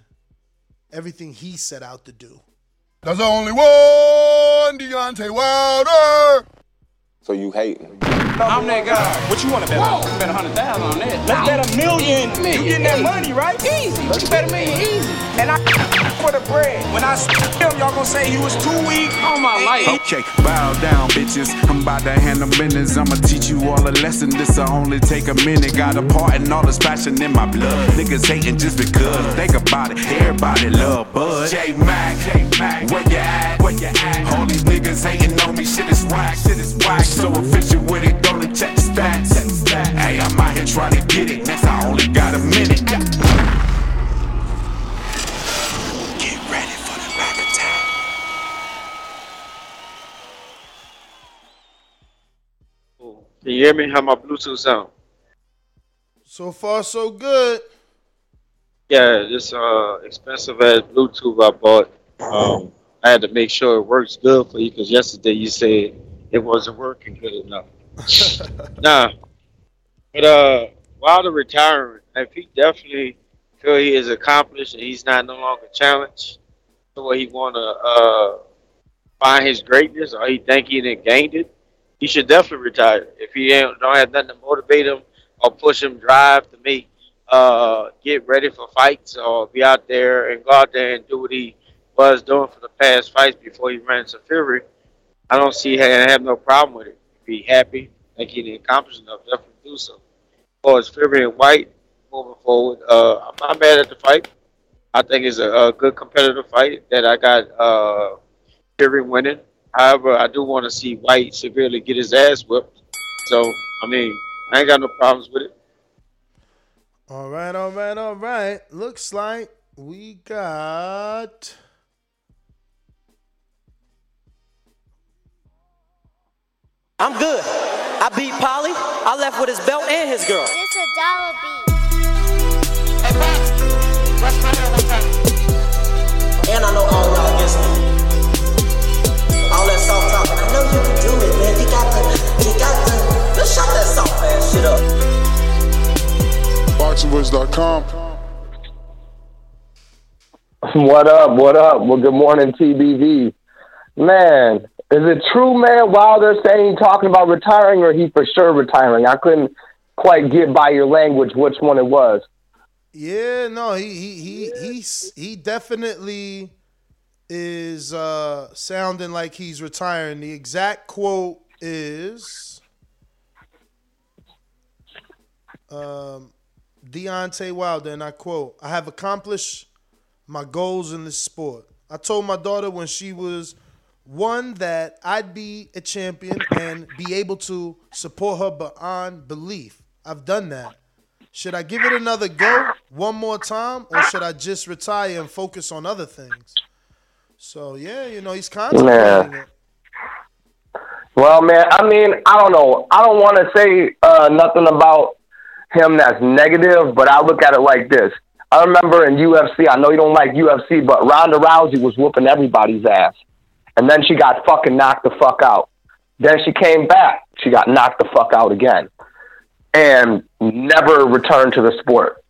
Everything he set out to do. There's only one Deontay Wilder. So you hating? I'm that guy. What you want to bet on? Bet a hundred thousand on that. Let's bet a million. million. You getting that money, right? Easy. Let's bet a million easy. And I for the bread. When I him, y'all gonna say he was too weak on my life. Okay, bow down, bitches. I'm about to handle business. I'ma teach you all a lesson. This'll only take a minute. Got a part in all this passion in my blood. Niggas hating just because. Think about it. Everybody love Bud. J Mac, J Mac, where you at? Where you at? All these niggas hating on me. Shit is whack. Shit is whack. So efficient with it. Don't check the stats. Hey, I'm out here trying to get it. Next, I only got a minute. Can you hear me? How my Bluetooth sound? So far, so good. Yeah, this uh expensive ass Bluetooth I bought. Um, I had to make sure it works good for you because yesterday you said it wasn't working good enough. nah, but uh, Wilder retiring, if he definitely feel he is accomplished and he's not no longer challenged to where he want to uh find his greatness or he think he done gained it, he should definitely retire. If he ain't, don't have nothing to motivate him or push him, drive to make uh get ready for fights or be out there and go out there and do what he was doing for the past fights before he ran into Fury, I don't see I have no problem with it. If he happy, think he accomplish enough, definitely do so. Far as Fury and Whyte moving forward, uh, I'm not mad at the fight. I think it's a, a good competitive fight that I got uh, Fury winning. However, I do want to see Whyte severely get his ass whipped. So, I mean, I ain't got no problems with it. All right, all right, all right. Looks like we got. I'm good. I beat Polly. I left with his belt and his girl. It's a dollar beat. And I know all y'all against me. All that. I know you can do it, man. You got the, you got the. Let's shut that soft ass shit up. BoxingVoice.com. What up? What up? Well, good morning, TBV. Man, is it true, man? Wilder saying talking about retiring, or he for sure retiring? I couldn't quite get by your language which one it was. Yeah, no, he he he he's he definitely is uh sounding like he's retiring. The exact quote is um Deontay Wilder, and I quote, I have accomplished my goals in this sport. I told my daughter when she was one that I'd be a champion and be able to support her beyond belief. I've done that. Should I give it another go one more time, or should I just retire and focus on other things? So yeah, you know he's contemplating Man. it. Well, man, I mean, I don't know. I don't want to say uh, nothing about him that's negative, but I look at it like this. I remember in UFC, I know you don't like UFC, but Ronda Rousey was whooping everybody's ass. And then she got fucking knocked the fuck out. Then she came back. She got knocked the fuck out again. And never returned to the sport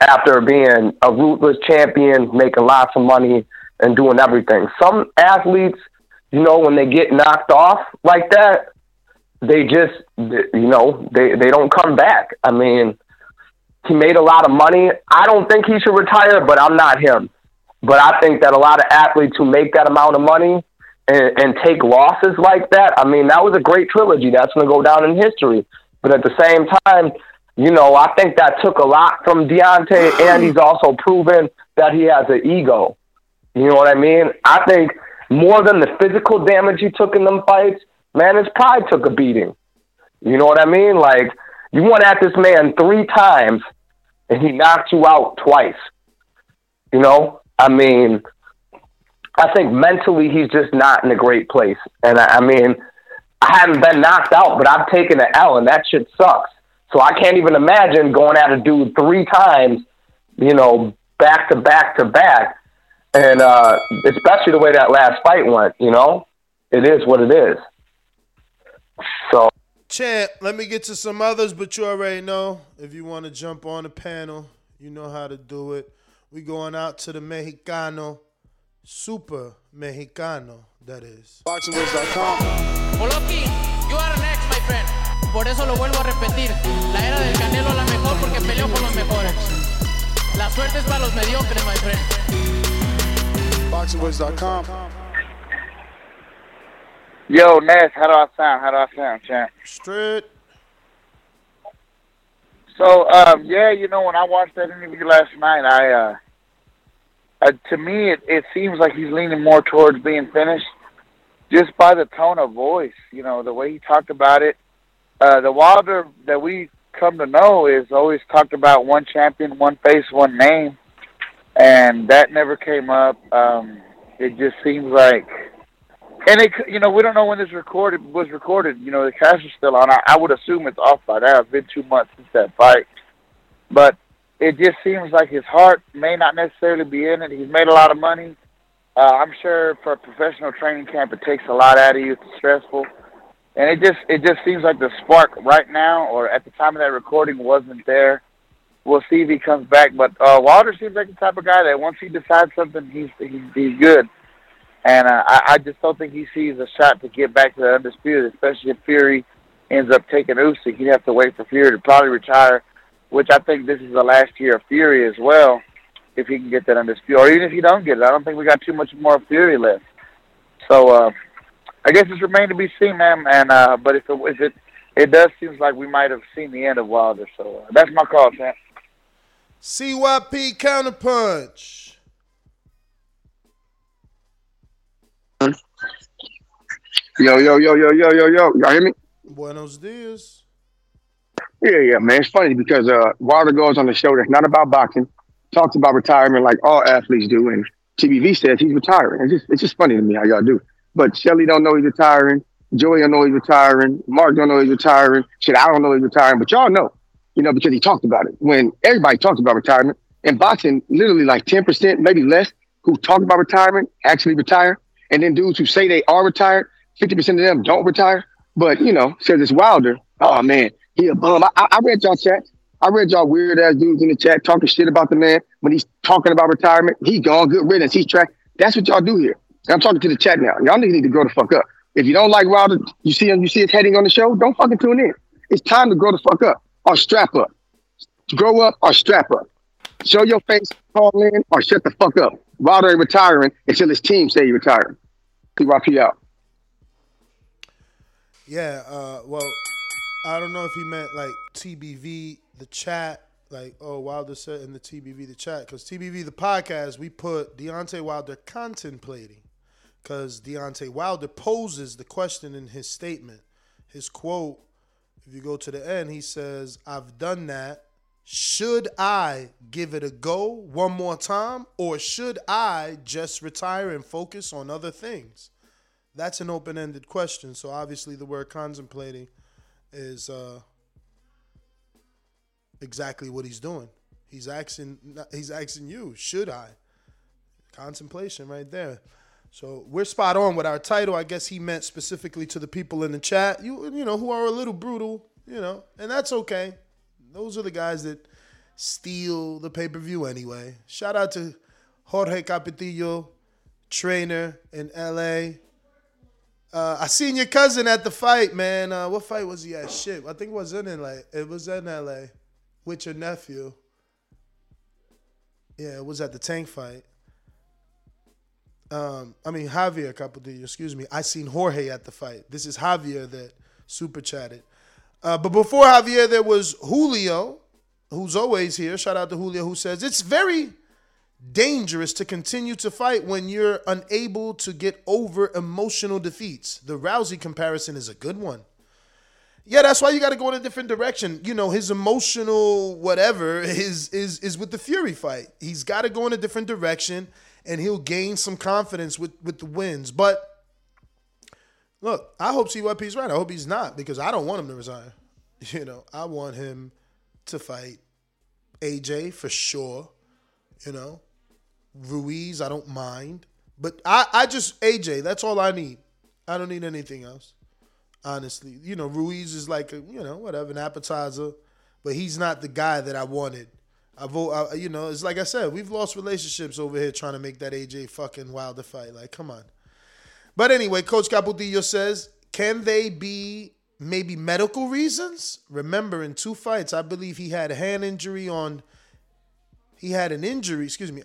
after being a ruthless champion, making lots of money, and doing everything. Some athletes, you know, when they get knocked off like that, they just, you know, they, they don't come back. I mean, he made a lot of money. I don't think he should retire, but I'm not him. But I think that a lot of athletes who make that amount of money and, and take losses like that, I mean, that was a great trilogy. That's going to go down in history. But at the same time, you know, I think that took a lot from Deontay, and he's also proven that he has an ego. You know what I mean? I think more than the physical damage he took in them fights, man, his pride took a beating. You know what I mean? Like, you went at this man three times, and he knocked you out twice. You know, I mean, I think mentally he's just not in a great place. And I, I mean, I haven't been knocked out, but I've taken an L, and that shit sucks. So I can't even imagine going at a dude three times, you know, back to back to back, and uh, especially the way that last fight went. You know, it is what it is. So Champ, let me get to some others, but you already know if you want to jump on the panel, you know how to do it. We going out to the Mexicano, Super Mexicano, that is. BoxingWords.com. Oloki, you are next, my friend. Por eso lo vuelvo a repetir. La era del Canelo es la mejor porque peleó con los mejores. La suerte es para los mediocres, my friend. BoxingWords.com. Yo, Ness, how do I sound? How do I sound, champ? Straight. So, um, yeah, you know, when I watched that interview last night, I, uh, uh, to me, it, it seems like he's leaning more towards being finished, just by the tone of voice. You know, the way he talked about it. Uh, the Wilder that we come to know is always talked about one champion, one face, one name, and that never came up. Um, it just seems like and it, you know, we don't know when this recorded was recorded. You know, the cast is still on. I, I would assume it's off by now. It's been two months since that fight, but it just seems like his heart may not necessarily be in it. He's made a lot of money. Uh, I'm sure for a professional training camp, it takes a lot out of you. It's stressful, and it just it just seems like the spark right now, or at the time of that recording, wasn't there. We'll see if he comes back. But uh, Wilder seems like the type of guy that once he decides something, he's he's, he's good. And uh, I, I just don't think he sees a shot to get back to the undisputed, especially if Fury ends up taking Usyk. He'd have to wait for Fury to probably retire, which I think this is the last year of Fury as well, if he can get that undisputed. Or even if he don't get it, I don't think we got too much more Fury left. So uh, I guess it's remained to be seen, man. And uh, but if it if it it does seems like we might have seen the end of Wilder. So uh, that's my call, champ. CYP Counterpunch. Yo, yo, yo, yo, yo, yo, yo. Y'all hear me? Buenos dias. Yeah, yeah, man. It's funny because uh, Wilder goes on the show that's not about boxing, talks about retirement like all athletes do, and TBV says he's retiring. It's just, it's just funny to me how y'all do. But Shelly don't know he's retiring. Joey don't know he's retiring. Mark don't know he's retiring. Shit, I don't know he's retiring. But y'all know, you know, because he talked about it. When everybody talks about retirement, in boxing, literally like 10%, maybe less, who talk about retirement actually retire. And then dudes who say they are retired, 50% of them don't retire. But, you know, says it's Wilder. Oh, man, he a bum. I, I read y'all chat. I read y'all weird ass dudes in the chat talking shit about the man when he's talking about retirement. He gone, good riddance. He's track. That's what y'all do here. And I'm talking to the chat now. Y'all need to grow the fuck up. If you don't like Wilder, you see him, you see his heading on the show, don't fucking tune in. It's time to grow the fuck up or strap up. Grow up or strap up. Show your face, call in, or shut the fuck up. Wilder ain't retiring until his team say he retiring. PYP out. Yeah, uh, well, I don't know if he meant like TBV, the chat, like, oh, Wilder said in the TBV, the chat, because TBV, the podcast, we put Deontay Wilder contemplating, because Deontay Wilder poses the question in his statement. His quote, if you go to the end, he says, I've done that. Should I give it a go one more time, or should I just retire and focus on other things? That's an open ended question. So obviously, the word contemplating is uh, exactly what he's doing. He's asking. He's asking you, should I? Contemplation, right there. So we're spot on with our title. I guess he meant specifically to the people in the chat. You, you know, who are a little brutal. You know, and that's okay. Those are the guys that steal the pay per view anyway. Shout out to Jorge Capetillo, trainer in LA. Uh, I seen your cousin at the fight, man. Uh, what fight was he at? Shit, I think it was in LA. It was in LA with your nephew. Yeah, it was at the tank fight. Um, I mean Javier Capetillo, excuse me. I seen Jorge at the fight. This is Javier that super chatted. Uh, but before Javier, there was Julio, who's always here. Shout out to Julio, who says it's very dangerous to continue to fight when you're unable to get over emotional defeats. The Rousey comparison is a good one. Yeah, that's why you got to go in a different direction. You know, his emotional whatever is is is with the Fury fight. He's got to go in a different direction, and he'll gain some confidence with with the wins. But look, I hope CYP's right. I hope he's not because I don't want him to resign. You know, I want him to fight AJ for sure. You know, Ruiz, I don't mind. But I, I just AJ, that's all I need. I don't need anything else. Honestly. You know, Ruiz is like a, you know, whatever, an appetizer. But he's not the guy that I wanted. I vote I, you know, it's like I said, we've lost relationships over here trying to make that AJ fucking Wilder fight. Like, come on. But anyway, Coach Capetillo says, can they be maybe medical reasons? Remember, in two fights, I believe he had a hand injury on he had an injury, excuse me.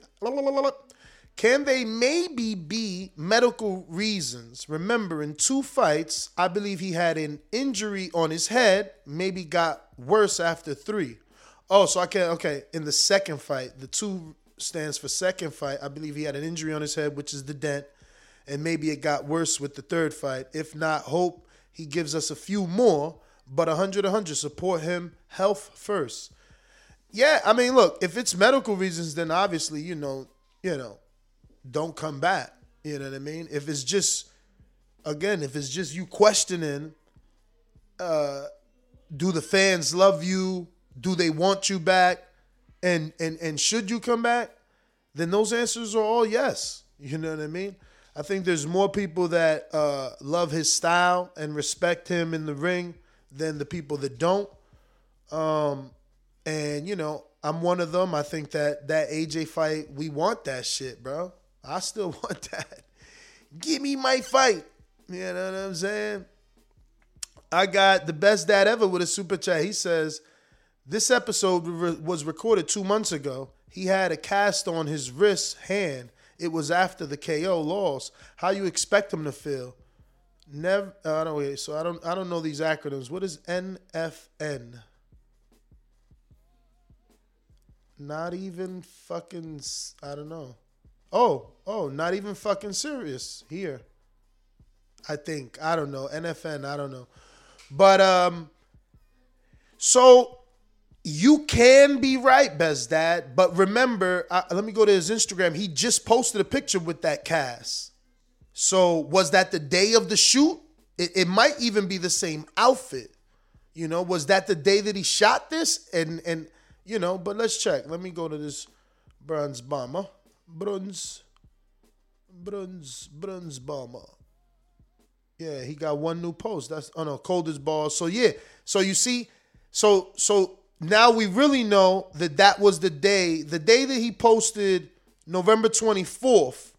Can they maybe be medical reasons? Remember, in two fights, I believe he had an injury on his head, maybe got worse after three. Oh, so I can okay. In the second fight, the two stands for second fight. I believe he had an injury on his head, which is the dent, and maybe it got worse with the third fight. If not, hope he gives us a few more. But a 100 a 100, support him. Health first. Yeah, I mean, look, if it's medical reasons, then obviously, you know, you know, don't come back. You know what I mean? If it's just again, if it's just you questioning, uh, do the fans love you? Do they want you back? And and and should you come back? Then those answers are all yes. You know what I mean? I think there's more people that uh, love his style and respect him in the ring than the people that don't. Um, and you know, I'm one of them. I think that that AJ fight, we want that shit, bro. I still want that. Give me my fight. You know what I'm saying? I got the best dad ever with a super chat. He says, This episode was recorded two months ago. He had a cast on his wrist hand. It was after the KO loss. How you expect him to feel? Never. I don't wait. So I don't. I don't know these acronyms. What is NFN? Not even fucking. I don't know. Oh, oh, not even fucking serious here. I think I don't know NFN. I don't know, but um. So you can be right, best dad. But remember, uh, let me go to his Instagram. He just posted a picture with that cast. So was that the day of the shoot? It, it might even be the same outfit. You know, was that the day that he shot this? And and you know, but let's check. Let me go to this Bronze Bomber. Bronze. Bronze. Bronze Bomber. Yeah, he got one new post. That's oh no, coldest ball. So yeah. So you see, so so now we really know that that was the day, the day that he posted November 24th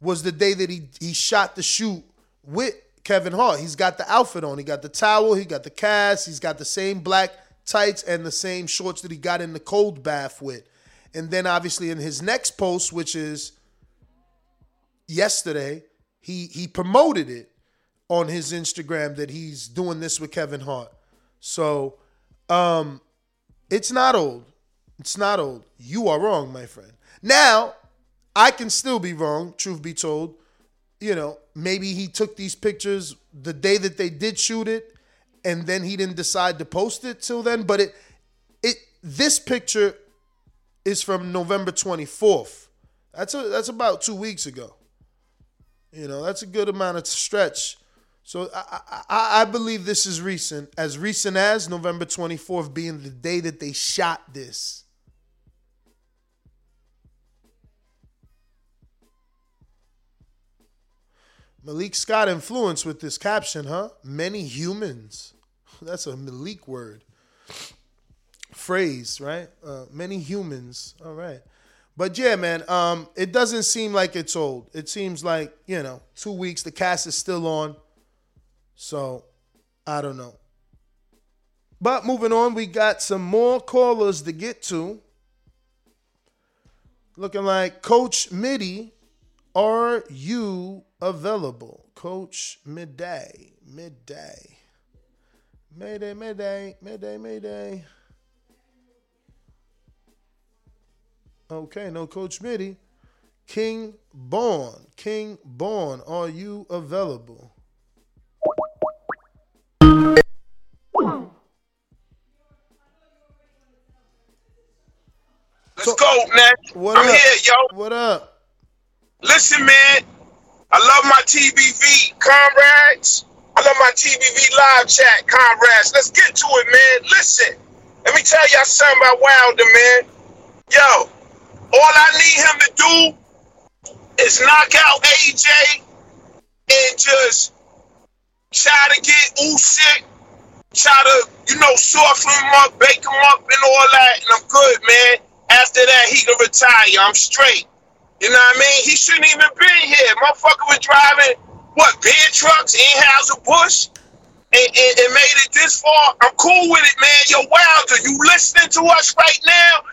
was the day that he he shot the shoot with Kevin Hart. He's got the outfit on. He got the towel, he got the cast, he's got the same black tights and the same shorts that he got in the cold bath with. And then obviously in his next post, which is yesterday, he he promoted it on his Instagram that he's doing this with Kevin Hart. So um it's not old. It's not old. You are wrong, my friend. Now, I can still be wrong, truth be told. You know, maybe he took these pictures the day that they did shoot it and then he didn't decide to post it till then, but it it this picture is from November 24th. That's a, that's about 2 weeks ago. You know, that's a good amount of stretch. So I, I, I believe this is recent, as recent as November 24th being the day that they shot this. Malik Scott influence with this caption, huh? Many humans. That's a Malik word. Phrase, right? Uh, many humans. All right. But yeah, man, um, it doesn't seem like it's old. It seems like, you know, two weeks, the cast is still on. So I don't know. But moving on, we got some more callers to get to. Looking like Coach Mitty, are you available? Coach Midday, midday. Mayday, mayday, mayday, mayday. Okay, no Coach Mitty. King Born, King Born, are you available? Man. What I'm up? here, yo. What up? Listen, man. I love my TBV comrades. I love my TBV live chat comrades. Let's get to it, man. Listen, let me tell y'all something about Wilder, man. Yo, all I need him to do is knock out AJ and just try to get Usyk, try to, you know, soften him up, bake him up, and all that, and I'm good, man. After that, he can retire. I'm straight. You know what I mean? He shouldn't even been here. Motherfucker was driving, what, beer trucks, Anheuser-Busch, and, and, and made it this far. I'm cool with it, man. Yo, Wilder, you listening to us right now?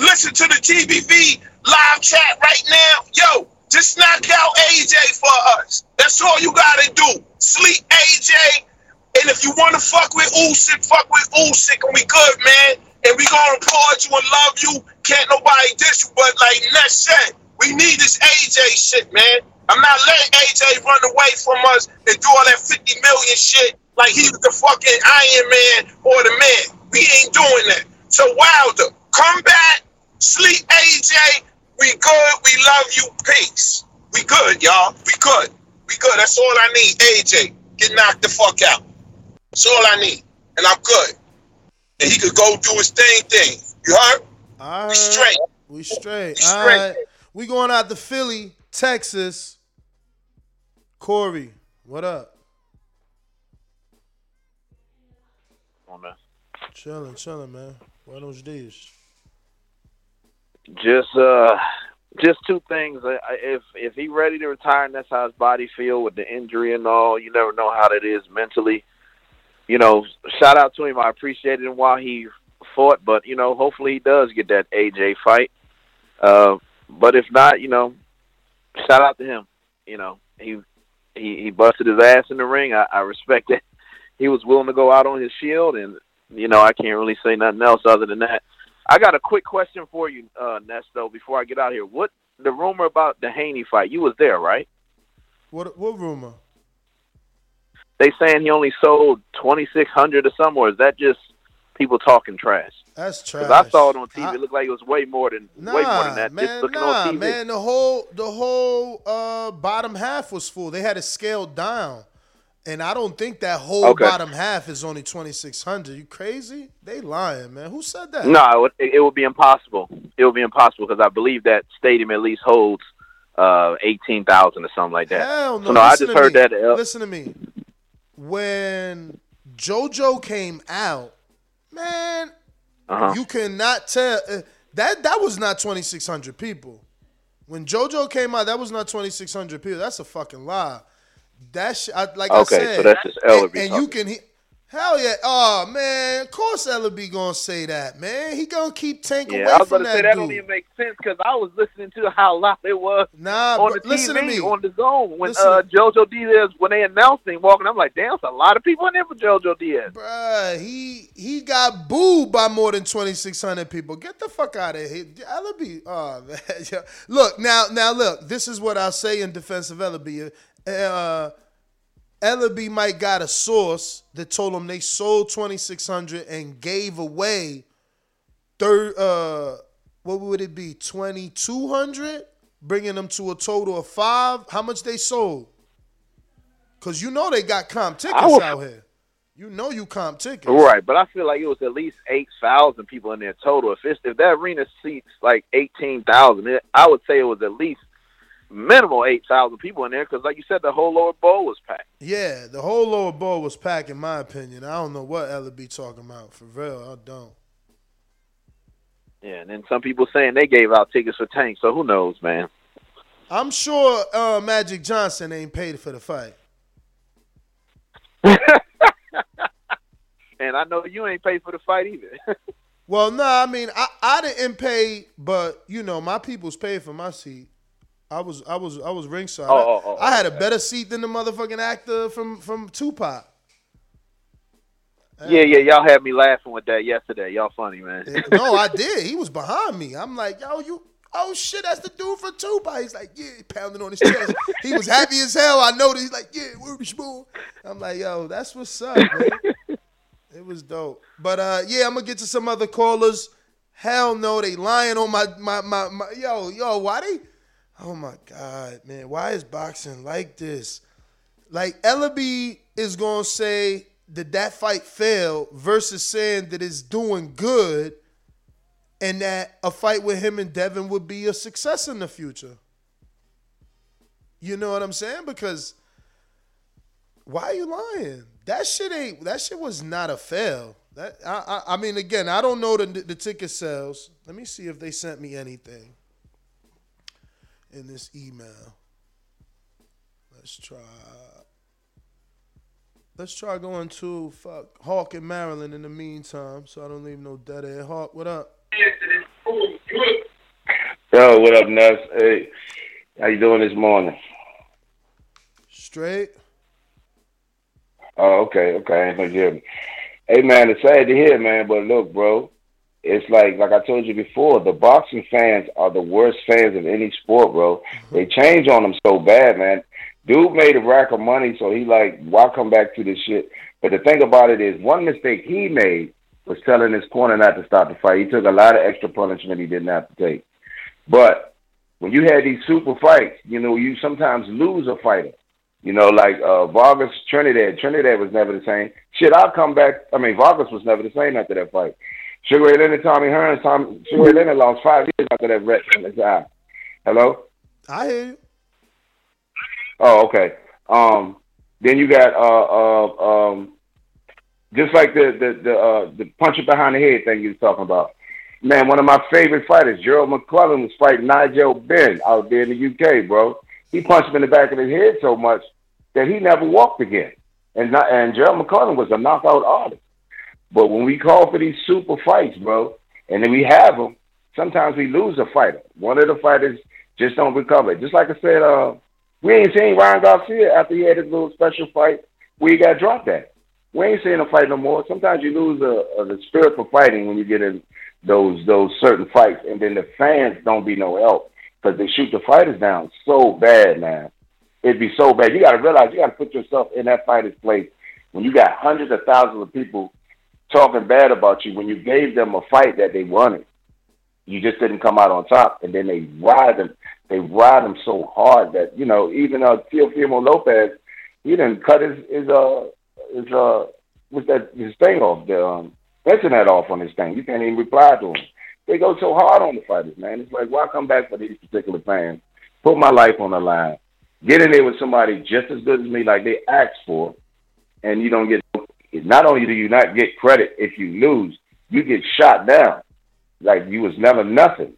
Listen to the TBV live chat right now. Yo, just knock out AJ for us. That's all you gotta do. Sleep AJ. And if you wanna fuck with Usyk, fuck with Usyk, and we good, man. And we gonna applaud you and love you. Can't nobody diss you, but like Ness said, we need this AJ shit, man. I'm not letting AJ run away from us and do all that 50 million shit like he was the fucking Iron Man or the man. We ain't doing that. So Wilder, come back, sleep AJ. We good. We love you. Peace. We good, y'all. We good. We good. That's all I need. AJ, get knocked the fuck out. That's all I need. And I'm good. And he could go do his thing thing. You heard? All We straight. We straight. We straight. right. We going out to Philly, Texas. Corey, what up? Come on, man. Chilling, chilling, man. Buenos dias. Just uh, just two things. I- I- If if he ready to retire and that's how his body feel with the injury and all, you never know how that is mentally. You know, shout out to him. I appreciated him while he fought, but you know, hopefully he does get that AJ fight. Uh, but if not, you know, shout out to him. You know, he he he busted his ass in the ring. I, I respect that. He was willing to go out on his shield, and you know, I can't really say nothing else other than that. I got a quick question for you, uh, Nesto, before I get out here. What the rumor about the Haney fight? You was there, right? What what rumor? They saying he only sold twenty six hundred or somewhere. is that just people talking trash? That's trash. Because I saw it on TV. it looked like it was way more than way more than that. man, just looking nah, man. The whole the whole uh, bottom half was full. They had it scaled down, and I don't think that whole Okay. bottom half is only twenty six hundred. You crazy? They lying, man. Who said that? No, it would, it would be impossible. It would be impossible because I believe that stadium at least holds uh, eighteen thousand or something like that. Hell no. So no, I just heard me. that. uh, Listen to me. When JoJo came out, man, Uh-huh. you cannot tell uh, that that was not twenty six hundred people. When JoJo came out, that was not twenty six hundred people. That's a fucking lie. That sh- I, like I Okay, said, so that's just and, and you can he- Hell yeah. Oh man, of course Ellerbe gonna say that, man. He gonna keep Tank Yeah, away I was from gonna that say that dude. don't even make sense because I was listening to how loud it was Nah, on the listen to me. on the zone when Listen. uh, JoJo Diaz when they announced him walking. I'm like, damn, there's a lot of people in there for JoJo Diaz. Bruh, he he got booed by more than twenty six hundred people. Get the fuck out of here, Ellerbe. Oh man, look now, now look. This is what I'll say in defense of Ellerbe. Uh, Ellerbe might got a source that told him they sold twenty six hundred and gave away third. Uh, what would it be? Twenty two hundred, bringing them to a total of five. How much they sold? Cause you know they got comp tickets out here. You know you comp tickets. Right, but I feel like it was at least eight thousand people in there total. If it's if that arena seats like eighteen thousand, I would say it was at least minimal eight thousand people in there because, like you said, the whole lower bowl was packed. Yeah, the whole lower bowl was packed, in my opinion. I don't know what Ellerbe talking about. For real, I don't. Yeah, and then some people saying they gave out tickets for Tank. So who knows, man? I'm sure uh, Magic Johnson ain't paid for the fight. And I know you ain't paid for the fight either. Well, no, I mean I, I didn't pay, but you know my people's paid for my seat. I was I was I was ringside. Oh, oh, oh, I had a better seat than the motherfucking actor from from Tupac. yeah, yeah, y'all had me laughing with that yesterday. Y'all funny, man. no, I did. He was behind me. I'm like, yo, you. Oh shit, that's the dude from Tupac. He's like, yeah, pounding on his chest. he was happy as hell. I know that. He's like, yeah, be spoon. I'm like, yo, that's what's up, man. it was dope. But uh, yeah, I'm gonna get to some other callers. Hell no, they lying on my my my, my yo yo. Why they? Oh my god, man. Why is boxing like this? Like Ellerbe is gonna say that that fight failed versus saying that it's doing good and that a fight with him and Devin would be a success in the future. You know what I'm saying? Because why are you lying? That shit ain't. That shit was not a fail. That I I, I mean, again, I don't know the the ticket sales. Let me see if they sent me anything in this email. Let's try. Let's try going to fuck Hawk in Maryland in the meantime, so I don't leave no dead air. Hawk, what up? Yo, what up, Nuts? Hey, how you doing this morning? Straight. Oh, okay, okay. I ain't hear me. Hey, man, it's sad to hear, man. But look, bro, it's like like I told you before. The boxing fans are the worst fans of any sport, bro. They change on them so bad, man. Dude made a rack of money, so he like, why come back to this shit? But the thing about it is, one mistake he made was telling his corner not to stop the fight. He took a lot of extra punishment he didn't have to take. But when you had these super fights, you know, you sometimes lose a fighter. You know, like uh, Vargas, Trinidad. Trinidad was never the same. Shit, I'll come back. I mean, Vargas was never the same after that fight. Sugar Ray Leonard, Tommy Hearns, Tom, Sugar Ray Leonard lost five years after that wreck in his eye. Hello? I hear you. Oh, okay. Um, then you got uh, uh, um, just like the the the, uh, the punch it behind the head thing you was talking about. Man, one of my favorite fighters, Gerald McClellan, was fighting Nigel Benn out there in the UK, bro. He punched him in the back of his head so much that he never walked again. And not, and Gerald McClellan was a knockout artist. But when we call for these super fights, bro, and then we have them, sometimes we lose a fighter. One of the fighters just don't recover. Just like I said, uh, we ain't seen Ryan Garcia after he had his little special fight where he got dropped at. We ain't seeing him fight no more. Sometimes you lose a, a, the spirit for fighting when you get in those those certain fights, and then the fans don't be no help because they shoot the fighters down so bad, man. It'd be so bad. You got to realize you got to put yourself in that fighter's place when you got hundreds of thousands of people talking bad about you when you gave them a fight that they wanted. You just didn't come out on top, and then they ride them. They ride them so hard that you know even uh, Teofimo Lopez, he didn't cut his his uh his uh what's that his thing off the um internet off on his thing. You can't even reply to him. They go so hard on the fighters, man. It's like why come back for these particular fans? Put my life on the line. Get in there with somebody just as good as me, like they asked for, and you don't get. Not only do you not get credit if you lose, you get shot down like you was never nothing.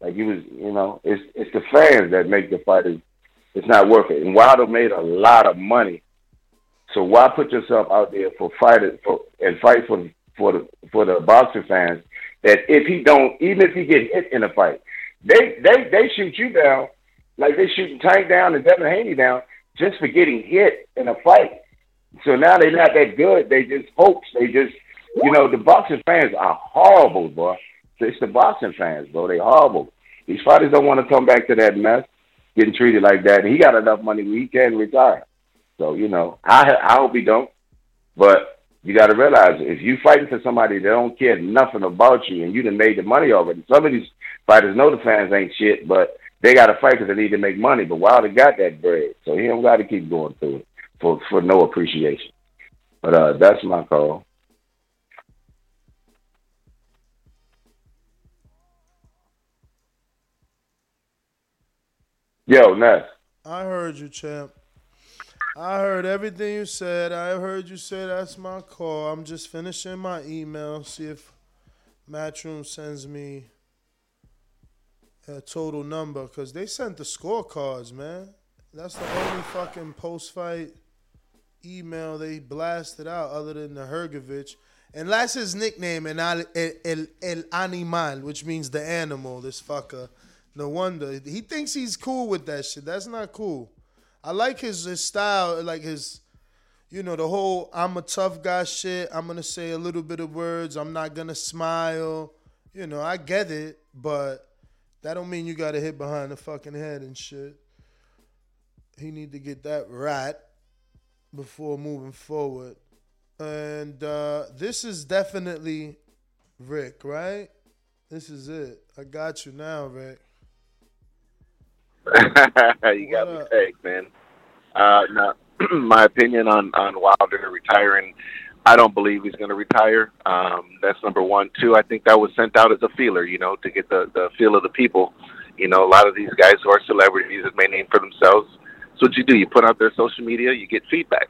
Like you was, you know, it's it's the fans that make the fighters. It's not worth it. And Wilder made a lot of money So why put yourself out there for fighters for and fight for for the for the boxing fans that if he don't even if he get hit in a fight, they they they shoot you down like they shooting Tank down and Devin Haney down just for getting hit in a fight. So now they're not that good. They just hopes. They just you know the boxing fans are horrible, boy. It's the boxing fans, bro. They horrible. These fighters don't want to come back to that mess, getting treated like that. And he got enough money where he can retire. So you know, I I hope he don't. But you got to realize if you fighting for somebody that don't care nothing about you and you done made the money already. Some of these fighters know the fans ain't shit, but they got to fight because they need to make money. But Wilder got that bread, so he don't got to keep going through it for for no appreciation. But uh, that's my call. Yo, Ness. I heard you, champ. I heard everything you said. I heard you say that's my call. I'm just finishing my email. See if Matchroom sends me a total number because they sent the scorecards, man. That's the only fucking post fight email they blasted out other than the Hrgovic. And that's his nickname, el, el, el, el Animal, which means the animal, this fucker. No wonder. He thinks he's cool with that shit. That's not cool. I like his, his style, like his, you know, the whole I'm a tough guy shit. I'm going to say a little bit of words. I'm not going to smile. You know, I get it, but that don't mean you got to hit behind the fucking head and shit. He need to get that right before moving forward. And uh, this is definitely Rick, right? This is it. I got you now, Rick. you got me pegged, man. Uh, now, my opinion on on Wilder retiring, I don't believe he's going to retire. Um, that's number one. Two, I think that was sent out as a feeler, you know, to get the the feel of the people. You know, a lot of these guys who are celebrities have made name for themselves. So what you do, you put out their social media, you get feedback,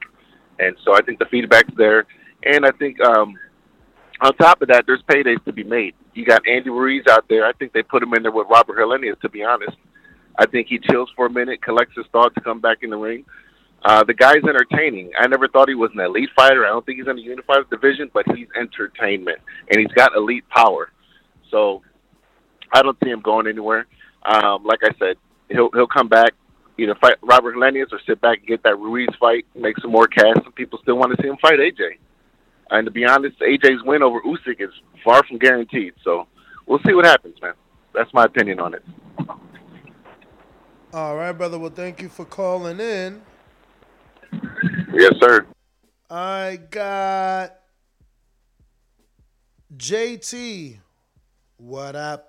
and so I think the feedback's there. And I think um, on top of that, there's paydays to be made. You got Andy Ruiz out there. I think they put him in there with Robert Helenius, to be honest. I think he chills for a minute, collects his thoughts, come back in the ring. Uh, the guy's entertaining. I never thought he was an elite fighter. I don't think he's in a unified division, but he's entertainment, and he's got elite power. So I don't see him going anywhere. Um, like I said, he'll he'll come back, either fight Robert Helenius or sit back and get that Ruiz fight, make some more cash. Some people still want to see him fight AJ. And to be honest, AJ's win over Usyk is far from guaranteed. So we'll see what happens, man. That's my opinion on it. All right, brother. Well, thank you for calling in. Yes, sir. I got JT. What up?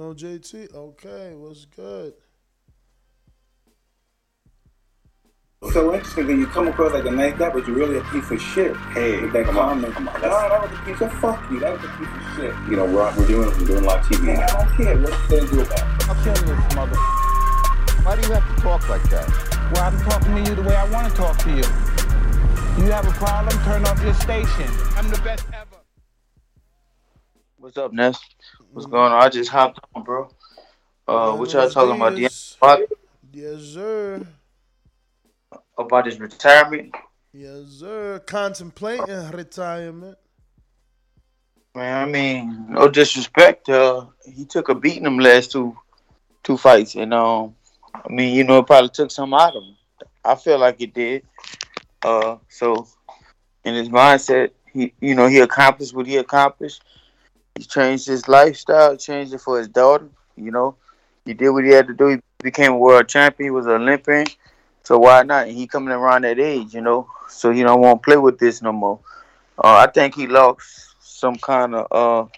No JT? Okay, what's good? so interesting that you come across like a nice guy, but you're really a piece of shit. Hey, with that come on, comment. come on, No, that's- that was a piece of fuck you. That was a piece of shit. You know, we're, we're doing we're doing live TV. Man, I don't care. What you gonna do about it? I'll kill this mother. Why do you have to talk like that? Well, I'm talking to you the way I want to talk to you. You have a problem? Turn off your station. I'm the best ever. What's up, Ness? What's going on? I just hopped on, bro. Uh, what y'all talking about? Yes, sir. About his retirement? Yes, sir. Contemplating retirement. Man, I mean, no disrespect. Uh, he took a beating them last two two fights, and um, I mean, you know, it probably took some out of him. I feel like it did. Uh, so in his mindset, he, you know, he accomplished what he accomplished. He changed his lifestyle, changed it for his daughter. You know, he did what he had to do. He became a world champion. He was an Olympian. So why not? He coming around that age, you know. So he don't want to play with this no more. Uh, I think he lost some kind of uh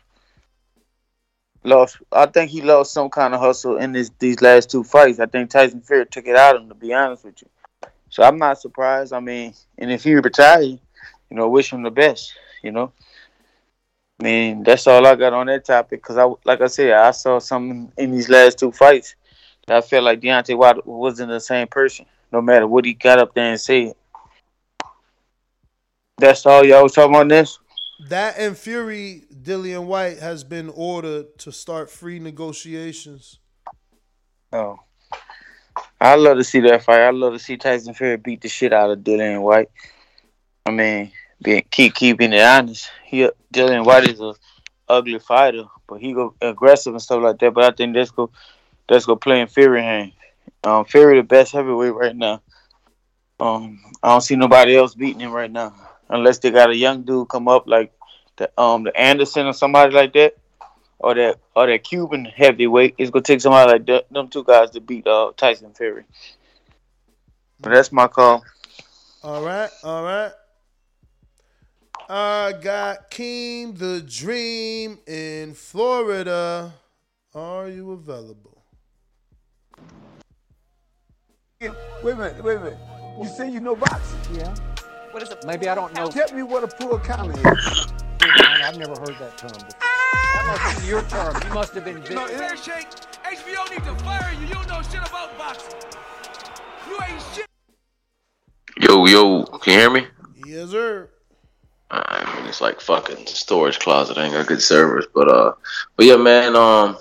lost. I think he lost some kind of hustle in this these last two fights. I think Tyson Fury took it out of him. To be honest with you, so I'm not surprised. I mean, and if he retire, you know, wish him the best. You know. I mean, that's all I got on that topic. Cause I, like I said, I saw something in these last two fights that I felt like Deontay Wilder wasn't the same person, no matter what he got up there and said. That's all y'all was talking about this. That and Fury, Dillian Whyte has been ordered to start free negotiations. Oh, I love to see that fight. I love to see Tyson Fury beat the shit out of Dillian Whyte. I mean, being keep keeping it honest. He Dillian Whyte is a ugly fighter, but he go aggressive and stuff like that. But I think that's go that's go playing Fury hand. Um, Fury the best heavyweight right now. Um, I don't see nobody else beating him right now, unless they got a young dude come up like the um the Anderson or somebody like that, or that or that Cuban heavyweight. It's gonna take somebody like that, them two guys to beat uh, Tyson Fury. But that's my call. All right, all right. I got Keem the Dream in Florida. Are you available? Wait a minute, wait a minute. You say you know boxing? Yeah. What is it? Maybe I don't know. Tell me what a pull counter is. I've never heard that term before. That must be your term. You must have been. No, Fair Shake, HBO need to fire you. You don't know shit about boxing. You ain't shit. Yo, yo, can you hear me? Yes, sir. I mean, it's like fucking storage closet. I ain't got good servers, but uh, but yeah, man. Um,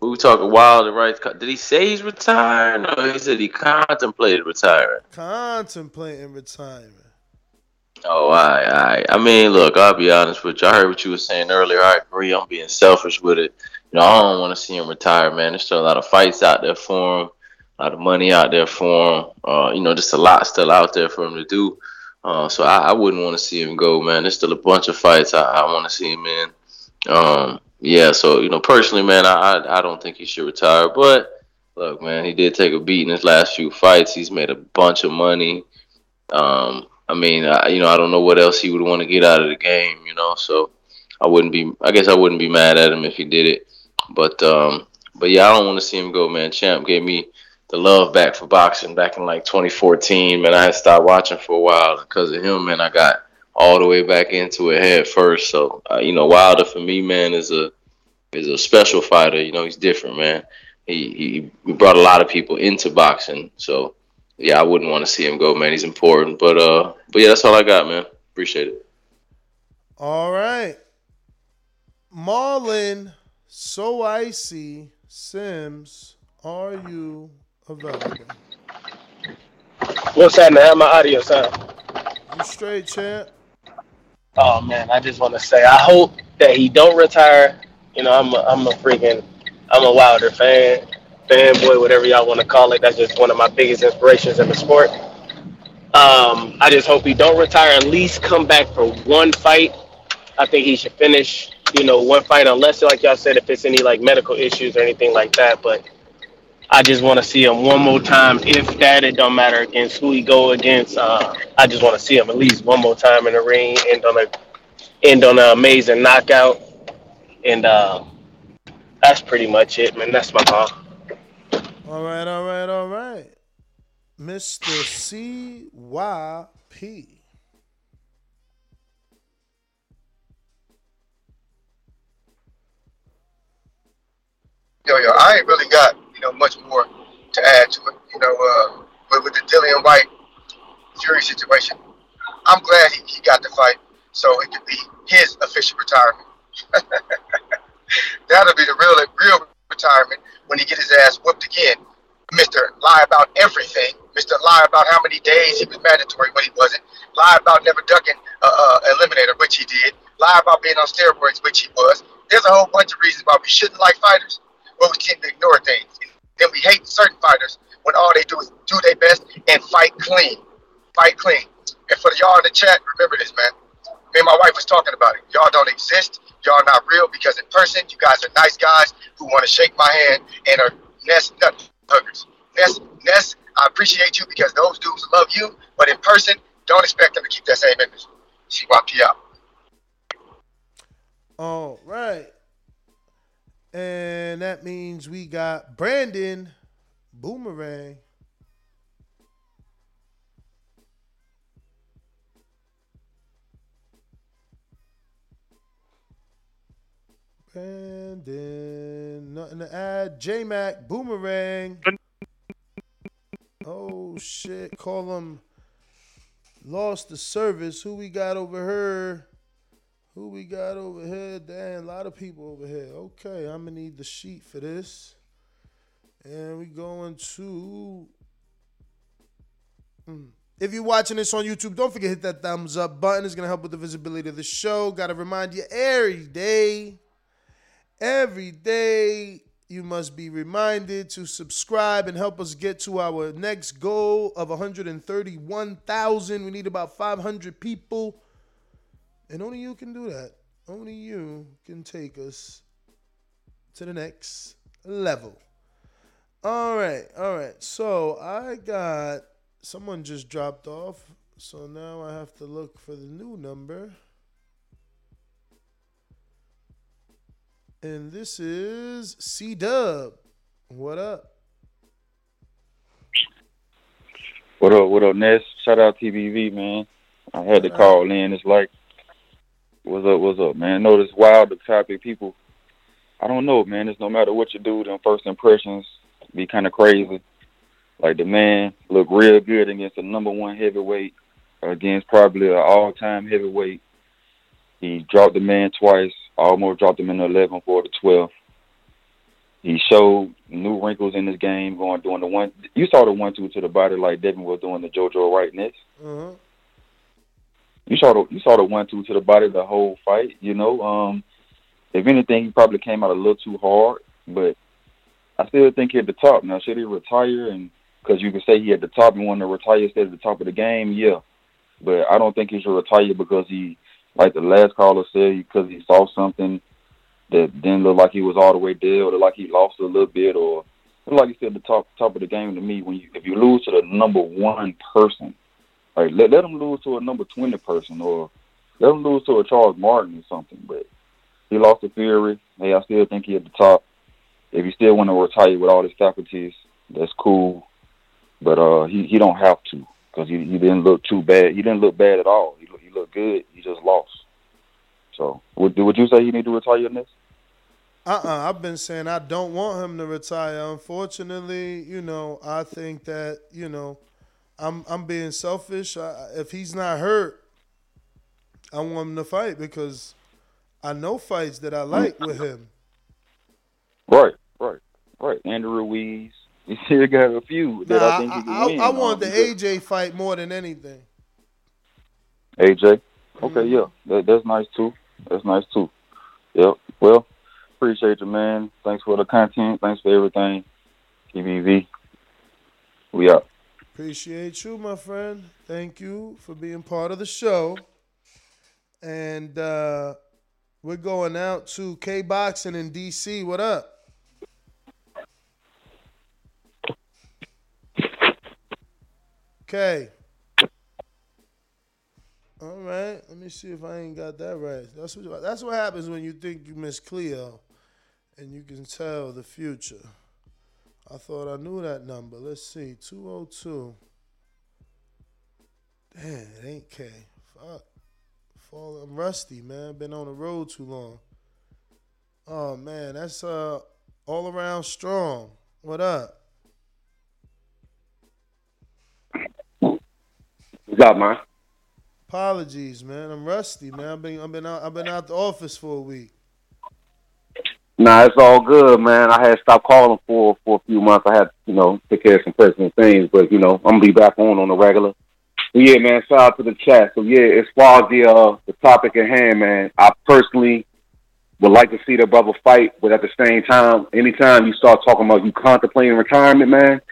we were talking Wilder, right? Did he say he's retiring, No, he said he contemplated retiring? Contemplating retirement. Oh, I, I, I mean, look, I'll be honest with you. I heard what you were saying earlier. I agree. I'm being selfish with it. You know, I don't want to see him retire, man. There's still a lot of fights out there for him, a lot of money out there for him. Uh, you know, just a lot still out there for him to do. Uh, so I, I wouldn't want to see him go, man. There's still a bunch of fights I, I want to see him in. Um, yeah, so you know, personally, man, I, I I don't think he should retire. But look, man, he did take a beat in his last few fights. He's made a bunch of money. Um, I mean, I, you know, I don't know what else he would want to get out of the game, you know. So I wouldn't be. I guess I wouldn't be mad at him if he did it. But um, but yeah, I don't want to see him go, man. Champ gave me the love back for boxing back in like 2014. Man, I had stopped watching for a while because of him. Man, I got all the way back into it head first. So uh, you know, Wilder for me, man, is a is a special fighter. You know, he's different, man. He he brought a lot of people into boxing. So yeah, I wouldn't want to see him go, man. He's important. But uh, but yeah, that's all I got, man. Appreciate it. All right. Marlon, so icy, Sims, are you What's happening? How my audio sound? You straight, champ? Oh man, I just want to say I hope that he don't retire. You know, I'm a, I'm a freaking I'm a Wilder fan, fanboy, whatever y'all want to call it. That's just one of my biggest inspirations in the sport. Um, I just hope he don't retire. At least come back for one fight. I think he should finish, you know, one fight, unless, like y'all said, if it's any like medical issues or anything like that. But I just want to see him one more time. If that, it don't matter against who he go against. Uh, I just want to see him at least one more time in the ring, end on a end on an amazing knockout, and uh, that's pretty much it, man. That's my call. All right, all right, all right. Mr. CYP. Yo, yo, I ain't really got you know much more to add to it. You know, uh, with, with the Dillian Whyte Fury situation, I'm glad he, he got the fight so it could be his official retirement. That'll be the real real retirement when he get his ass whooped again. Mister lie about everything. Mister lie about how many days he was mandatory when he wasn't. Lie about never ducking uh, uh, eliminator, which he did. Lie about being on steroids, which he was. There's a whole bunch of reasons why we shouldn't like fighters, but we tend to ignore things. Then we hate certain fighters when all they do is do their best and fight clean. Fight clean. And for y'all in the chat, remember this, man. Me and my wife was talking about it. Y'all don't exist. Y'all not real because in person, you guys are nice guys who want to shake my hand and are nest nut huggers. Ness, Ness, I appreciate you because those dudes love you, but in person, don't expect them to keep that same image. You out. All right. And that means we got Brandon Boomerang. Brandon, nothing to add. J Mac Boomerang. Oh shit! Call him. Lost the service. Who we got over here? Who we got over here? Damn, a lot of people over here. Okay, I'm gonna need the sheet for this. And we going to mm. If you're watching this on YouTube, don't forget to hit that thumbs up button. It's gonna help with the visibility of the show. Gotta remind you every day, every day, you must be reminded to subscribe and help us get to our next goal of 131,000. We need about 500 people, and only you can do that. Only you can take us to the next level. All right, all right. So I got someone just dropped off, so now I have to look for the new number. And this is C Dub. What up? What up, what up, Ness? Shout out TBV, man. I had to call in. It's like, what's up, what's up, man? Know this wild topic. People, I don't know, man. It's no matter what you do, them first impressions be kind of crazy. Like the man looked real good against the number one heavyweight, against probably an all-time heavyweight. He dropped the man twice, almost dropped him in the 11th for the 12th. He showed new wrinkles in his game, going doing the one. You saw the one two to the body like Devin was doing the JoJo right next. Uh-huh. You saw the you saw the one two to the body the whole fight. You know, um, if anything, he probably came out a little too hard, but I still think he at the top. Now, should he retire? And because you can say he at the top and want to retire instead at the top of the game, yeah. But I don't think he should retire because he, like the last caller said, because he saw something that didn't look like he was all the way there, or like he lost a little bit, or like you said, the top top of the game to me. When you if you lose to the number one person, like let let him lose to a number twenty person, or let him lose to a Charles Martin or something. But he lost to Fury. Hey, I still think he at the top. If he still want to retire with all his faculties, that's cool. But uh, he he don't have to because he he didn't look too bad. He didn't look bad at all. He look, he looked good. He just lost. So would would you say he need to retire in this? Uh-uh. I've been saying I don't want him to retire. Unfortunately, you know, I think that you know, I'm I'm being selfish. I, if he's not hurt, I want him to fight because I know fights that I like with him. Right, right, right. Andrew Ruiz. You still got a few that Nah, I think he can I, win. I, I want the AJ fight more than anything. AJ. Okay, Mm-hmm. yeah, that, that's nice too. That's nice too. Yep. Well, appreciate you, man. Thanks for the content. Thanks for everything. TBV. We out. Appreciate you, my friend. Thank you for being part of the show. And uh, we're going out to K Boxing in DC. What up? Okay. All right. Let me see if I ain't got that right. That's what that's what happens when you think you miss Cleo and you can tell the future. I thought I knew that number. Let's see. 202. Damn, it ain't K. Fuck. Fall, I'm rusty, man. Been on the road too long. Oh man, that's uh all around strong. What up? What's up, man? Apologies, man. I'm rusty, man. I've been I've been out I've been out the office for a week. Nah, it's all good, man. I had stopped calling for for a few months. I had, you know, take care of some personal things, but you know, I'm gonna be back on on the regular. But yeah, man. Shout out to the chat. So yeah, as far as the uh the topic at hand, man, I personally would like to see the brother fight, but at the same time, anytime you start talking about you contemplating retirement, man,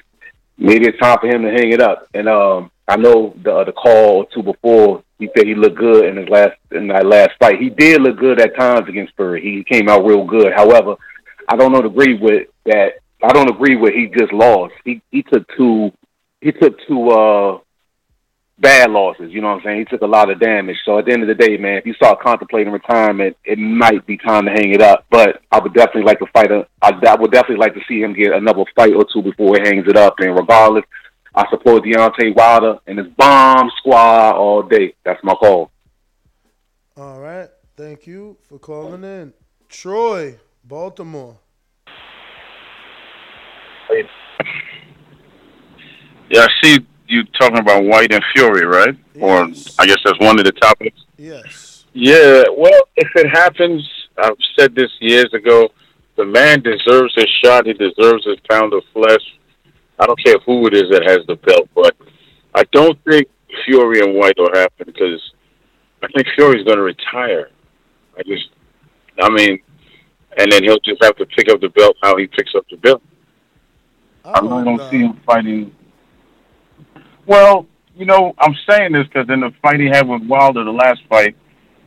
maybe it's time for him to hang it up. And um, I know the uh, the call or two before he said he looked good in his last in that last fight. He did look good at times against Fury. He came out real good. However, I don't agree with that. I don't agree with he just lost. He he took two he took two uh bad losses. You know what I'm saying? He took a lot of damage. So at the end of the day, man, if you start contemplating retirement, it might be time to hang it up. But I would definitely like to fight a. I, I would definitely like to see him get another fight or two before he hangs it up. And regardless, I support Deontay Wilder and his bomb squad all day. That's my call. All right. Thank you for calling in. Troy, Baltimore. Yeah, I see you talking about Whyte and Fury, right? Or I guess that's one of the topics. Yes. Yeah, well, if it happens, I've said this years ago. The man deserves his shot. He deserves his pound of flesh. I don't care who it is that has the belt, but I don't think Fury and Whyte will happen because I think Fury's going to retire. I just, I mean, and then he'll just have to pick up the belt how he picks up the belt. I really don't see him fighting. Well, you know, I'm saying this because in the fight he had with Wilder, the last fight,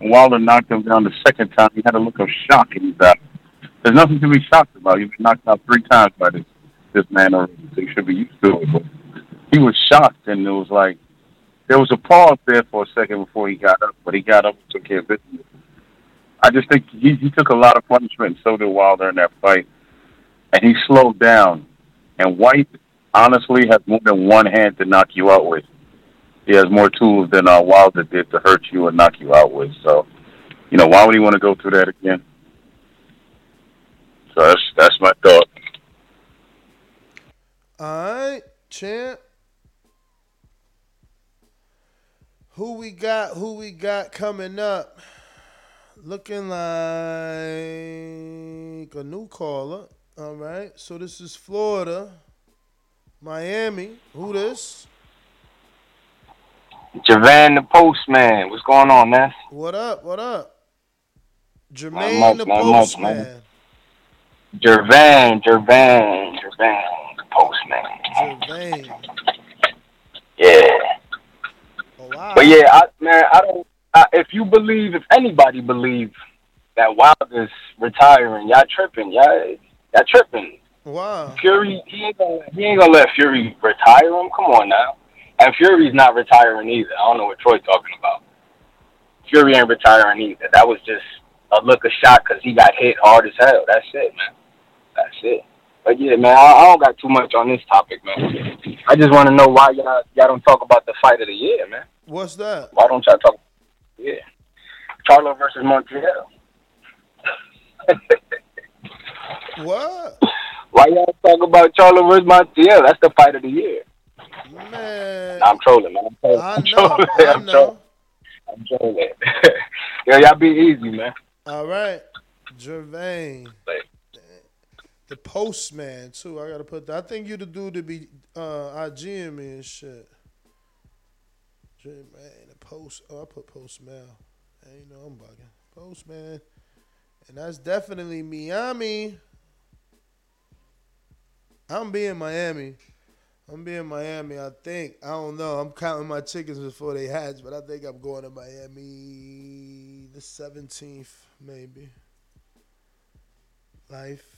Wilder knocked him down the second time, he had a look of shock in his eye. There's nothing to be shocked about. He's been knocked out three times by this this man already, should be used to it. But he was shocked, and it was like there was a pause there for a second before he got up, but he got up and took care of business. I just think he, he took a lot of punishment, and so did Wilder in that fight, and he slowed down. And Whyte honestly has more than one hand to knock you out with. He has more tools than uh, Wilder did to hurt you and knock you out with. So, you know, why would he want to go through that again? So that's that's my thought. All right, champ. Who we got? Who we got coming up? Looking like a new caller. All right. So this is Florida, Miami. Who this? Javan the Postman. What's going on, man? What up? What up? Jermaine much, the much, Postman. man. Jervan, Jervan, Jervan Postman. Jermaine. Oh, yeah. Oh, wow. But yeah, I, man, I don't. I, if you believe, if anybody believes that Wilder's retiring, y'all tripping. Y'all, y'all tripping. Wow. Fury, he ain't gonna, he ain't gonna let Fury retire him. Come on now. And Fury's not retiring either. I don't know what Troy talking about. Fury ain't retiring either. That was just a look of shock because he got hit hard as hell. That's it, man. That's it. But yeah, man, I, I don't got too much on this topic, man. I just want to know why y'all y'all don't talk about the fight of the year, man. What's that? Why don't y'all talk? Yeah, Charlo versus Montiel. What? Why y'all talk about Charlo versus Montiel? That's the fight of the year. Man. Nah, I'm trolling, man. I'm trolling. I I'm trolling. I I'm trolling. I'm trolling. Yo, y'all be easy, man. All right. Jermaine. The postman too. I gotta put that. I think you the dude to be uh IGing me and shit. Jermaine, the post. Oh, I put postman. Hey, you know I'm bugging. Postman, and that's definitely Miami. I'm being Miami. I'm being Miami. I think. I don't know. I'm counting my chickens before they hatch, but I think I'm going to Miami the 17th, maybe. Life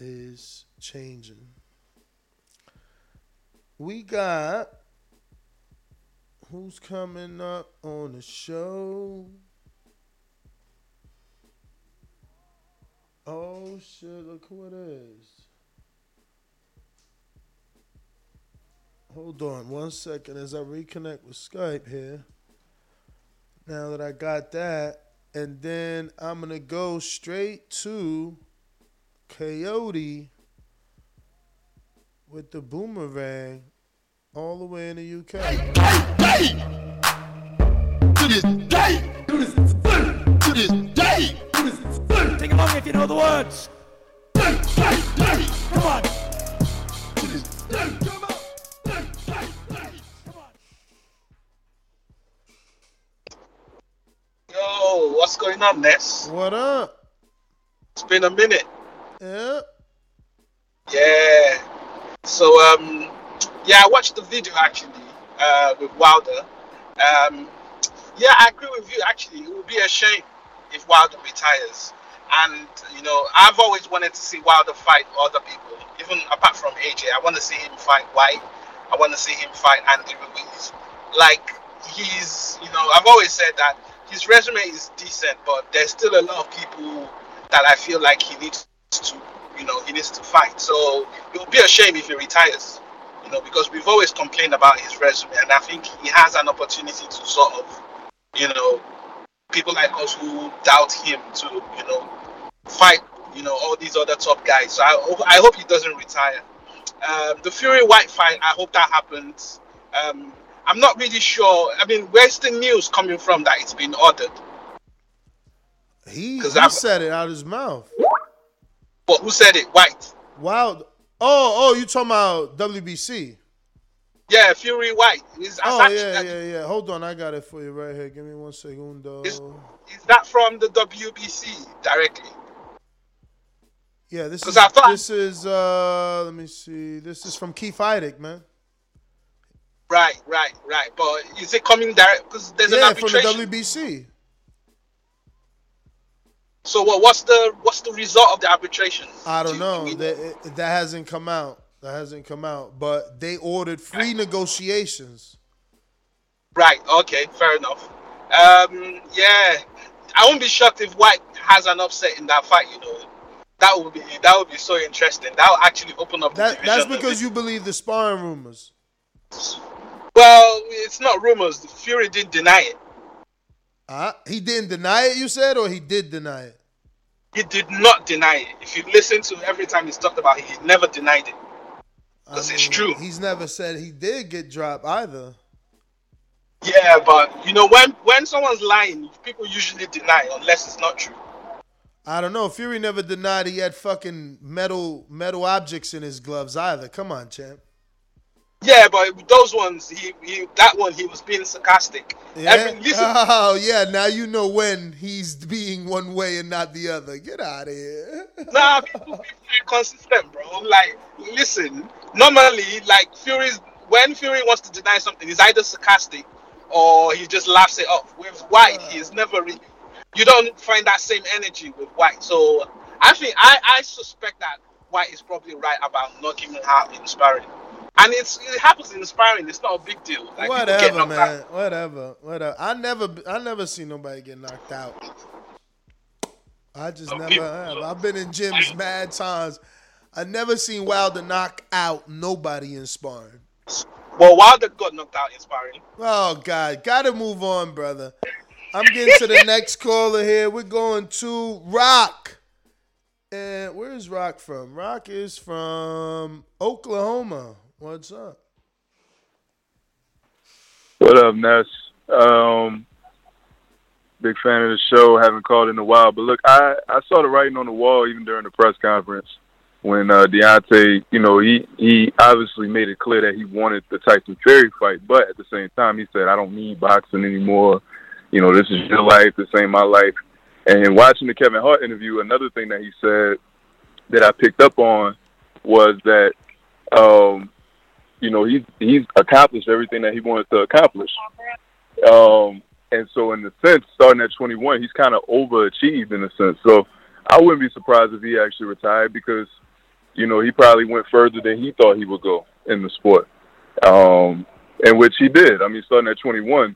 is changing. We got who's coming up on the show? Oh shit, look who it is. Hold on one second as I reconnect with Skype here. Now that I got that, and then I'm gonna go straight to Coyote with the boomerang all the way in the UK. To this day, to this to this day, to this Sing along if you know the words. Come on. To this Come on. Yo, what's going on, Ness? What up? It's been a minute. Yeah. Yeah. So, um, yeah, I watched the video actually uh, with Wilder. Um, yeah, I agree with you. Actually, it would be a shame if Wilder retires. And you know, I've always wanted to see Wilder fight other people, even apart from AJ. I want to see him fight Whyte. I want to see him fight Andy Ruiz. Like he's, you know, I've always said that his resume is decent, but there's still a lot of people that I feel like he needs to, you know, he needs to fight. So it would be a shame if he retires, you know, because we've always complained about his resume, and I think he has an opportunity to sort of, you know, people like us who doubt him to, you know, fight, you know, all these other top guys. So I, hope- I hope he doesn't retire. Um, the Fury Whyte fight, I hope that happens. Um, I'm not really sure. I mean, where's the news coming from that it's been ordered? He, he said it out of his mouth. But who said it? Whyte. Wow. Oh, oh, you talking about WBC? Yeah, Fury Whyte. Is, Oh actually, yeah, yeah, yeah. Hold on, I got it for you right here. Give me one segundo. is that from the WBC directly? Yeah, this is I thought- this is uh let me see. This is from Keith Idec, man. Right, right, right. But is it coming direct? Because there's yeah, an from the. WBC. So what, what's the what's the result of the arbitration? I don't know. That it- that hasn't come out. That hasn't come out. But they ordered free negotiations. Right. Okay. Fair enough. Um. Yeah. I won't be shocked if Whyte has an upset in that fight. You know, that would be that would be so interesting. That would actually open up the That, that's because you believe the sparring rumors. Well, it's not rumors. Fury didn't deny it. Uh, he didn't deny it, you said, or he did deny it? He did not deny it. If you listen to every time he's talked about it, he never denied it. Because it's true. He's never said he did get dropped either. Yeah, but you know when when someone's lying, people usually deny unless it's not true. I don't know. Fury never denied he had fucking metal metal objects in his gloves either. Come on, champ. Yeah, but those ones, he, he that one he was being sarcastic. Yeah? Every, listen, Oh yeah, now you know when he's being one way and not the other. Get out of here. nah, people, people are consistent, bro. Like, listen, normally, like Fury's when Fury wants to deny something, he's either sarcastic or he just laughs it off. With Whyte, he's never really. You don't find that same energy with Whyte. So I think I I suspect that Whyte is probably right about not giving out in sparring. And it's it happens in sparring. It's not a big deal. Like, whatever, man. out. Whatever. Whatever. I never I never seen nobody get knocked out. I just never people- have. I've been in gyms mad times. I never seen Wilder knock out nobody in sparring. Well, Wilder got knocked out in sparring. Oh God, gotta move on, brother. I'm getting to the next caller here. We're going to Rock. And where's Rock from? Rock is from Oklahoma. What's up? What up, Ness? Um, big fan of the show. Haven't called in a while, but look, I I saw the writing on the wall even during the press conference when uh, Deontay, you know, he he obviously made it clear that he wanted the Tyson Fury fight, but at the same time, he said, "I don't need boxing anymore. You know, this is your life. This ain't my life." And watching the Kevin Hart interview, another thing that he said that I picked up on was that um, you know, he's he's accomplished everything that he wanted to accomplish. Um, and so, in the sense, starting at 21, he's kind of overachieved in a sense. So, I wouldn't be surprised if he actually retired because, you know, he probably went further than he thought he would go in the sport, um, and which he did. I mean, starting at 21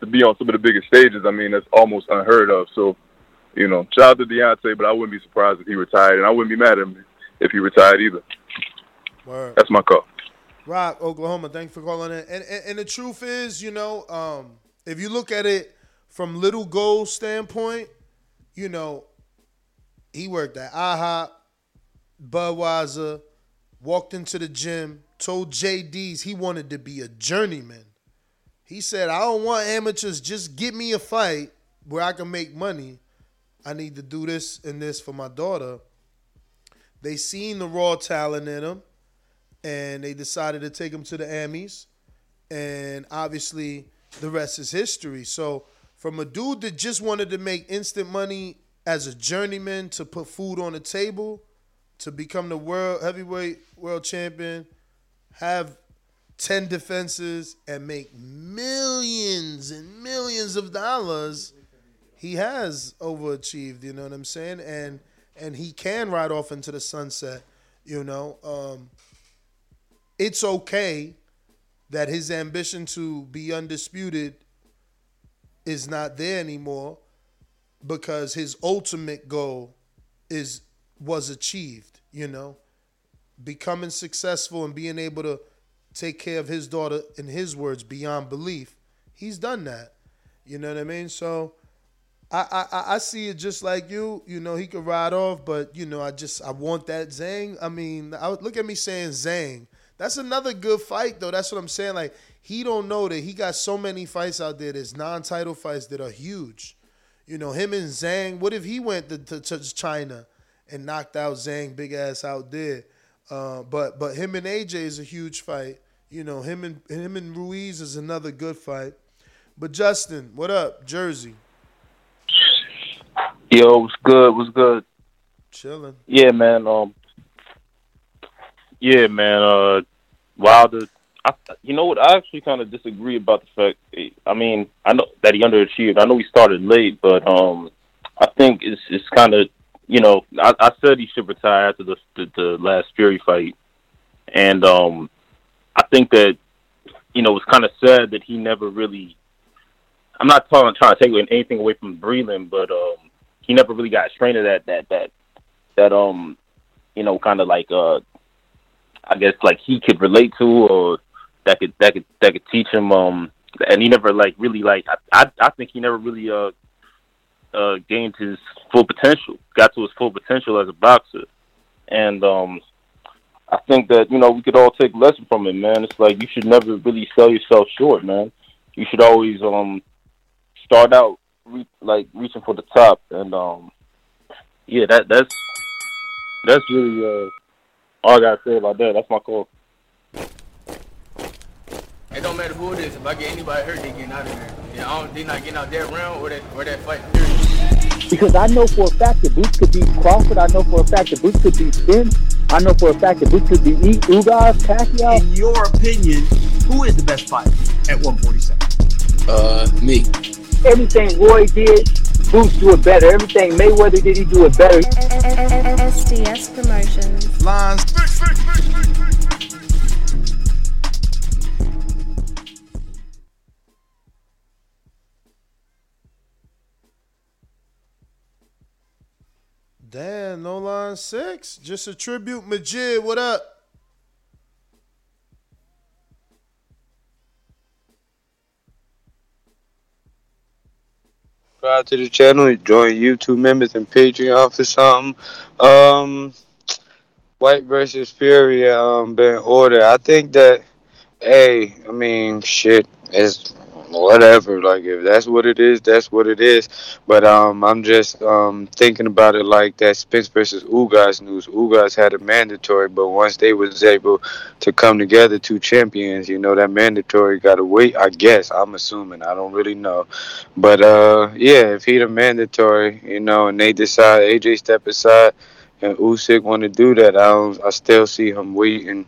to be on some of the biggest stages, I mean, that's almost unheard of. So, you know, shout out to Deontay, but I wouldn't be surprised if he retired, and I wouldn't be mad at him if he retired either. Word. That's my call. Rock, Oklahoma. Thanks for calling in. And, and and the truth is, you know, um, if you look at it from Little Gold's standpoint, you know, he worked at IHOP, Budweiser, walked into the gym, told Jay Deas he wanted to be a journeyman. He said, I don't want amateurs, just give me a fight where I can make money. I need to do this and this for my daughter. They seen the raw talent in him and they decided to take him to the Emmys. And obviously, the rest is history. So, from a dude that just wanted to make instant money as a journeyman to put food on the table, to become the world heavyweight world champion, have 10 defenses, and make millions and millions of dollars, he has overachieved, you know what I'm saying? And and he can ride off into the sunset, you know. Um, it's okay that his ambition to be undisputed is not there anymore because his ultimate goal is was achieved, you know. Becoming successful and being able to take care of his daughter in his words beyond belief. He's done that. You know what I mean? So I, I I- see it just like you. You know, he could ride off, but you know, I just I want that Zhang. I mean, I look at me saying Zhang. That's another good fight though. That's what I'm saying. Like he don't know that he got so many fights out there. There's non-title fights that are huge. You know, him and Zhang. What if he went to, to, to China and knocked out Zhang, big ass out there? Uh, but but him and AJ is a huge fight. you know him and him and Ruiz is another good fight. But Justin, what up, Jersey? Yo, what's good? What's good? Chilling. Yeah, man. Um, yeah, man. Uh, Wilder. I, you know what? I actually kind of disagree about the fact. I mean, I know that he underachieved. I know he started late, but um, I think it's it's kind of you know I, I said he should retire after the, the the last Fury fight, and um, I think that you know it's kind of sad that he never really. I'm not talking trying to take anything away from Breland, but um, he never really got trained to that that that that um, you know, kind of like uh, I guess like he could relate to or that could that could that could teach him um, and he never like really like I I, I think he never really uh uh gained his full potential, got to his full potential as a boxer, and um. I think that you know we could all take lesson from it, man. It's like you should never really sell yourself short, man. You should always um start out re- like reaching for the top, and um yeah, that that's that's really uh all I gotta say about that. That's my call. It don't matter who it is. If I get anybody hurt, they getting out of there. Yeah, I don't, they not getting out that round or that or that fight. Because I know for a fact that Boots could beat Crawford. I know for a fact that Boots could beat Spence. I know for a fact that Boots could beat E- Ugas, Pacquiao. In your opinion, who is the best fighter at 147? Uh, me. Everything Roy did, Boots do it better. Everything Mayweather did, he do it better. SDS Promotions. Lines. Damn, no line six. Just a tribute, Majid. What up? subscribe to the channel, join YouTube members and Patreon for something. Um, Whyte versus Fury um been ordered. I think that, hey, I mean, shit, it's whatever. Like if that's what it is, that's what it is. But um, I'm just um thinking about it like that Spence versus Ugas news. Ugas had a mandatory, but once they was able to come together, two champions, you know, that mandatory got to wait. I guess I'm assuming. I don't really know, but uh, yeah, if he the mandatory, you know, and they decide AJ step aside and Usyk want to do that, I don't, I still see him waiting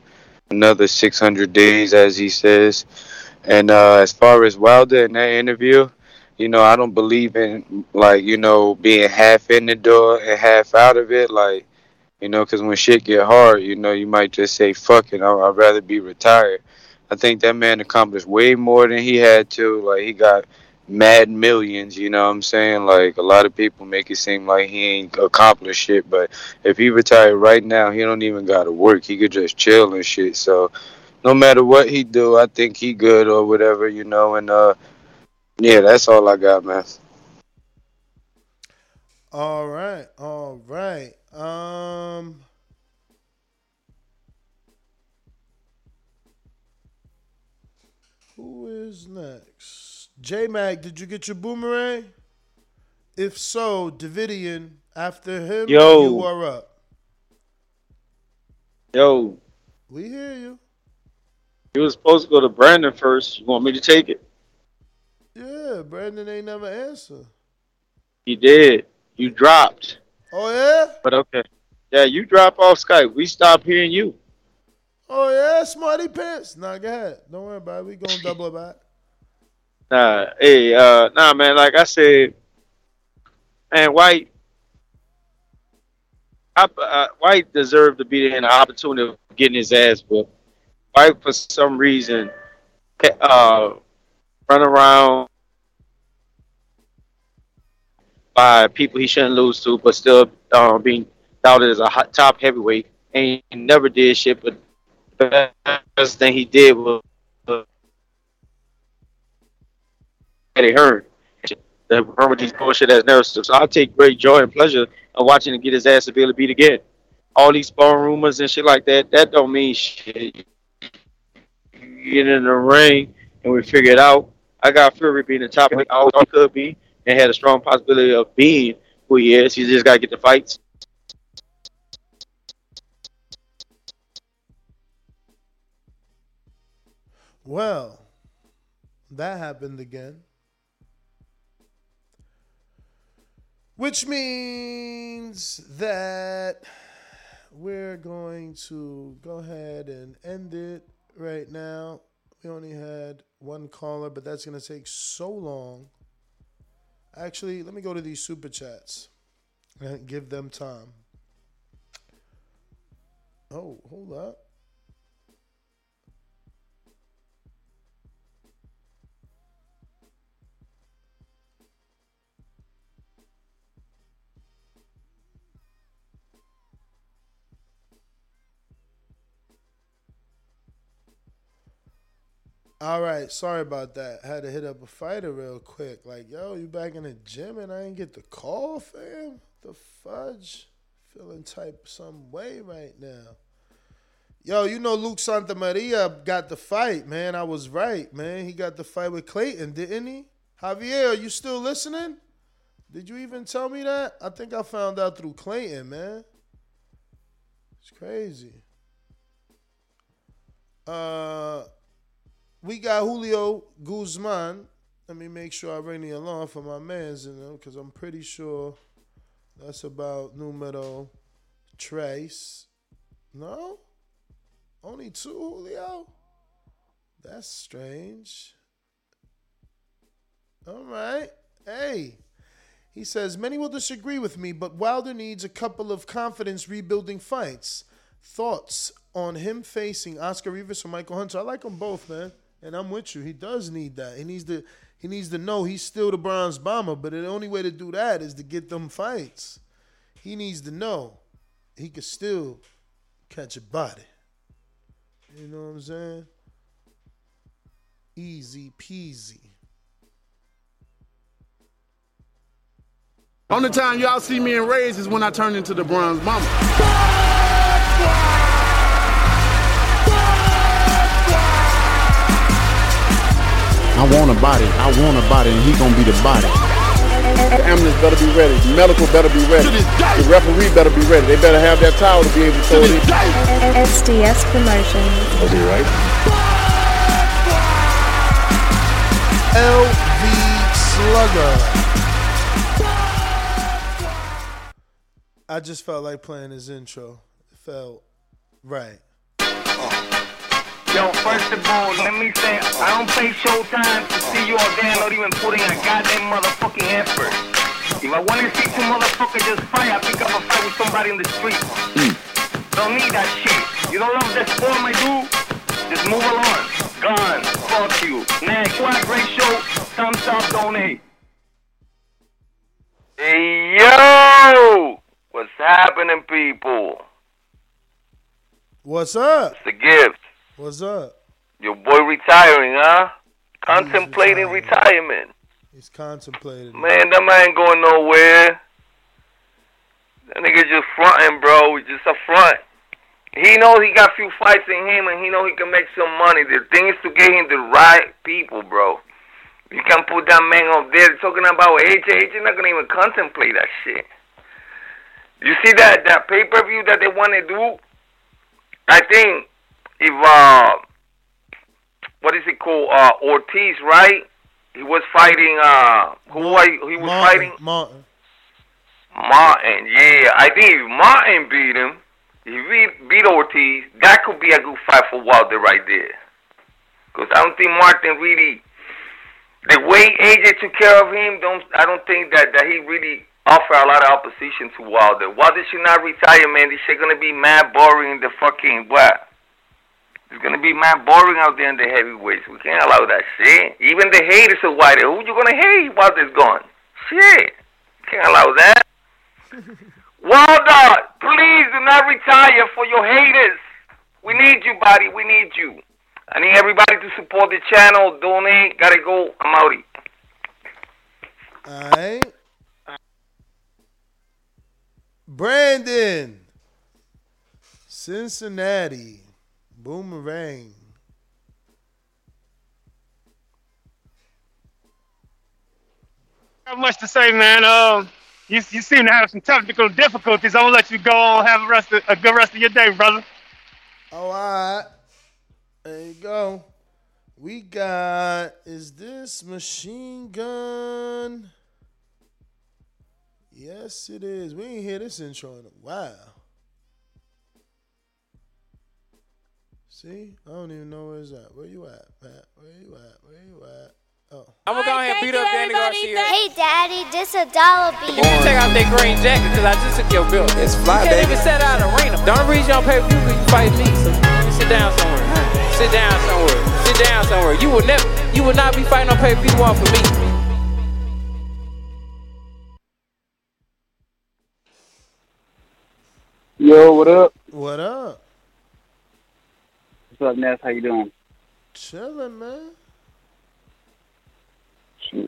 another 600 days, as he says. And uh, as far as Wilder in that interview, you know, I don't believe in like you know being half in the door and half out of it. Like, you know, because when shit get hard, you know, you might just say fuck it. I'd rather be retired. I think that man accomplished way more than he had to. Like, he got mad millions. You know what I'm saying? Like, a lot of people make it seem like he ain't accomplished shit. But if he retired right now, he don't even gotta work. He could just chill and shit. So no matter what he do, I think he good or whatever, you know. And uh, yeah, that's all I got, man. All right, all right. Um, who is next? J Mag, did you get your boomerang? If so, Davidian, after him, Yo. you are up. Yo, We hear you. you was supposed to go to Brandon first. You want me to take it? Yeah, Brandon ain't never answer. You did. You dropped. Oh yeah? But okay. Yeah, you drop off Skype. We stop hearing you. Oh yeah, smarty pants. Nah, go ahead. Don't worry about it. We gonna double it back. Nah, hey, uh, nah, man. Like I said, man, Whyte, I, uh, Whyte deserved to be in the opportunity of getting his ass whooped. Whyte, for some reason, uh, run around by people he shouldn't lose to, but still uh, being touted as a hot, top heavyweight. And he never did shit, but the best thing he did was Eddie Hearn. The remember these bullshit ass narratives. So I take great joy and pleasure of watching him get his ass to beat again. All these spawn rumors and shit like that, that don't mean shit. You get in the ring and we figure it out. I got Fury being the top of all he could be and had a strong possibility of being who he is. He just got to get the fights. Well, that happened again. Which means that we're going to go ahead and end it right now. We only had one caller, but that's going to take so long. Actually, let me go to these super chats and give them time. Oh, hold up. All right, sorry about that. Had to hit up a fighter real quick. Like, yo, you back in the gym and I didn't get the call, fam? The fudge? Feeling type some way right now. Yo, you know Luke Santa Maria got the fight, man. I was right, man. He got the fight with Clayton, didn't he? Javier, are you still listening? Did you even tell me that? I think I found out through Clayton, man. It's crazy. Uh we got Julio Guzman. Let me make sure I ring the alarm for my mans in them because I'm pretty sure that's about numero trace. No? Only two, Julio? That's strange. All right. Hey. He says, Many will disagree with me, but Wilder needs a couple of confidence rebuilding fights. Thoughts on him facing Oscar Rivas or Michael Hunter? I like them both, man. And I'm with you. He does need that. He needs to he needs to know he's still the bronze bomber, but the only way to do that is to get them fights. He needs to know he could still catch a body. You know what I'm saying? Easy peasy. Only time y'all see me in rays is when I turn into the bronze bomber. I want a body. I want a body, and he gonna be the body. The ambulance better be ready. The medical better be ready. The referee better be ready. They better have that towel to be able to throw it in. SDS Promotions. Was he right? LV Slugger. I just felt like playing his intro. It felt right. Oh. Yo, first of all, let me say, I don't play Showtime to see you all there not even putting a goddamn motherfucking effort. If I want to see two motherfuckers just fight, I pick up a fight with somebody in the street. Hmm. Don't need that shit. You don't love that sport, my dude? Just move along. Gone. Fuck you. Next. What a great show. Thumbs up, donate. Hey, yo! What's happening, people? What's up? It's the gift. What's up? Your boy retiring, huh? Contemplating retirement. He's contemplating. Man, that man ain't going nowhere. That nigga just fronting, bro. Just a front. He knows he got a few fights in him, and he know he can make some money. The thing is to get him the right people, bro. You can put that man up there talking about AJ. AJ not gonna even contemplate that shit. You see that that pay per view that they want to do? I think if uh, what is it called? Uh, Ortiz, right? He was fighting. Uh, who was he was Martin, fighting? Martin. Martin. Yeah, I think if Martin beat him, if he beat, Ortiz, that could be a good fight for Wilder right there. Because I don't think Martin really, the way AJ took care of him, don't I don't think that that he really offer a lot of opposition to Wilder. Wilder should not retire, man. This shit gonna be mad boring in the fucking what? It's gonna be mad boring out there in the heavyweights. We can't allow that shit. Even the haters are Wilder, who you gonna hate while this gone? Shit. Can't allow that. Wilder, please do not retire for your haters. We need you, buddy. We need you. I need everybody to support the channel, donate. Gotta go. I'm outie. Alright. Brandon. Cincinnati. Boomerang. Not much to say, man. Um, you, you seem to have some technical difficulties. I'm gonna let you go on. Have a rest of, a good rest of your day, brother. Oh, all right. There you go. We got is this machine gun? Yes, it is. We ain't hear this intro in a while. See, I don't even know where it's at. Where you at, Pat? Where you at? Where you at? Oh. I'm gonna go ahead and beat up Danny Garcia. Hey, Daddy, this a dollar bill. You can take out that green jacket because I just took your bill. It's fly, you can't baby. even set out an arena. The only reason you don't pay per view because you fight me. So you sit down somewhere. Sit down somewhere. Sit down somewhere. You will never, you will not be fighting on pay per view one for me. Yo, what up? What up? Up, Ness? How you doing? Chilling, man.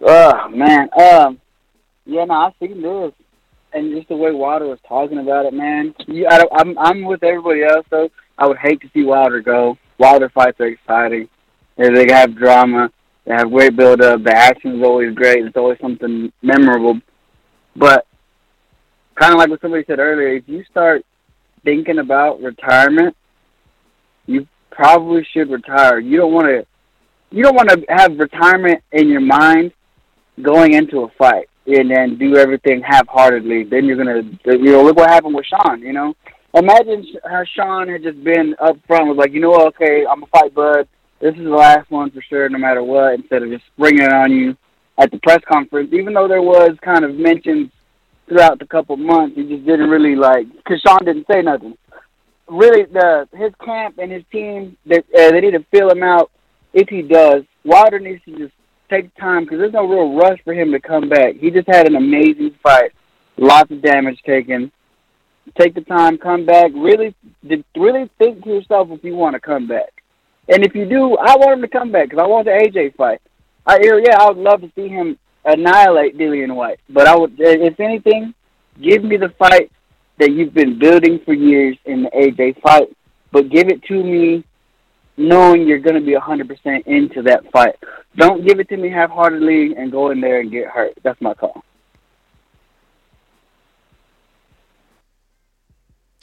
Oh man, um, yeah, no, I seen this, and just the way Wilder was talking about it, man. You, I, don't- I'm, I'm with everybody else though. I would hate to see Wilder go. Wilder fights are exciting. They, they have drama. They have great build up. The action is always great. It's always something memorable. But kind of like what somebody said earlier, if you start thinking about retirement, you probably should retire. You don't want to you don't want to have retirement in your mind going into a fight and then do everything half-heartedly. Then you're gonna, you know, look what happened with Sean. You know, imagine how Sean had just been up front was like, you know what, okay, I'm gonna fight Bud. This is the last one for sure, no matter what. Instead of just springing it on you at the press conference, even though there was kind of mentions throughout the couple months, he just didn't really like because Sean didn't say nothing. Really, the his camp and his team, they, uh, they need to feel him out if he does, Wilder needs to just take time because there's no real rush for him to come back. He just had an amazing fight, lots of damage taken. Take the time, come back. Really, really think to yourself if you want to come back. And if you do, I want him to come back because I want the AJ fight. I yeah, I would love to see him annihilate Dillian Whyte. But I would, if anything, give me the fight that you've been building for years in the AJ fight. But give it to me knowing you're going to be 100% into that fight. Don't give it to me half-heartedly and go in there and get hurt. That's my call.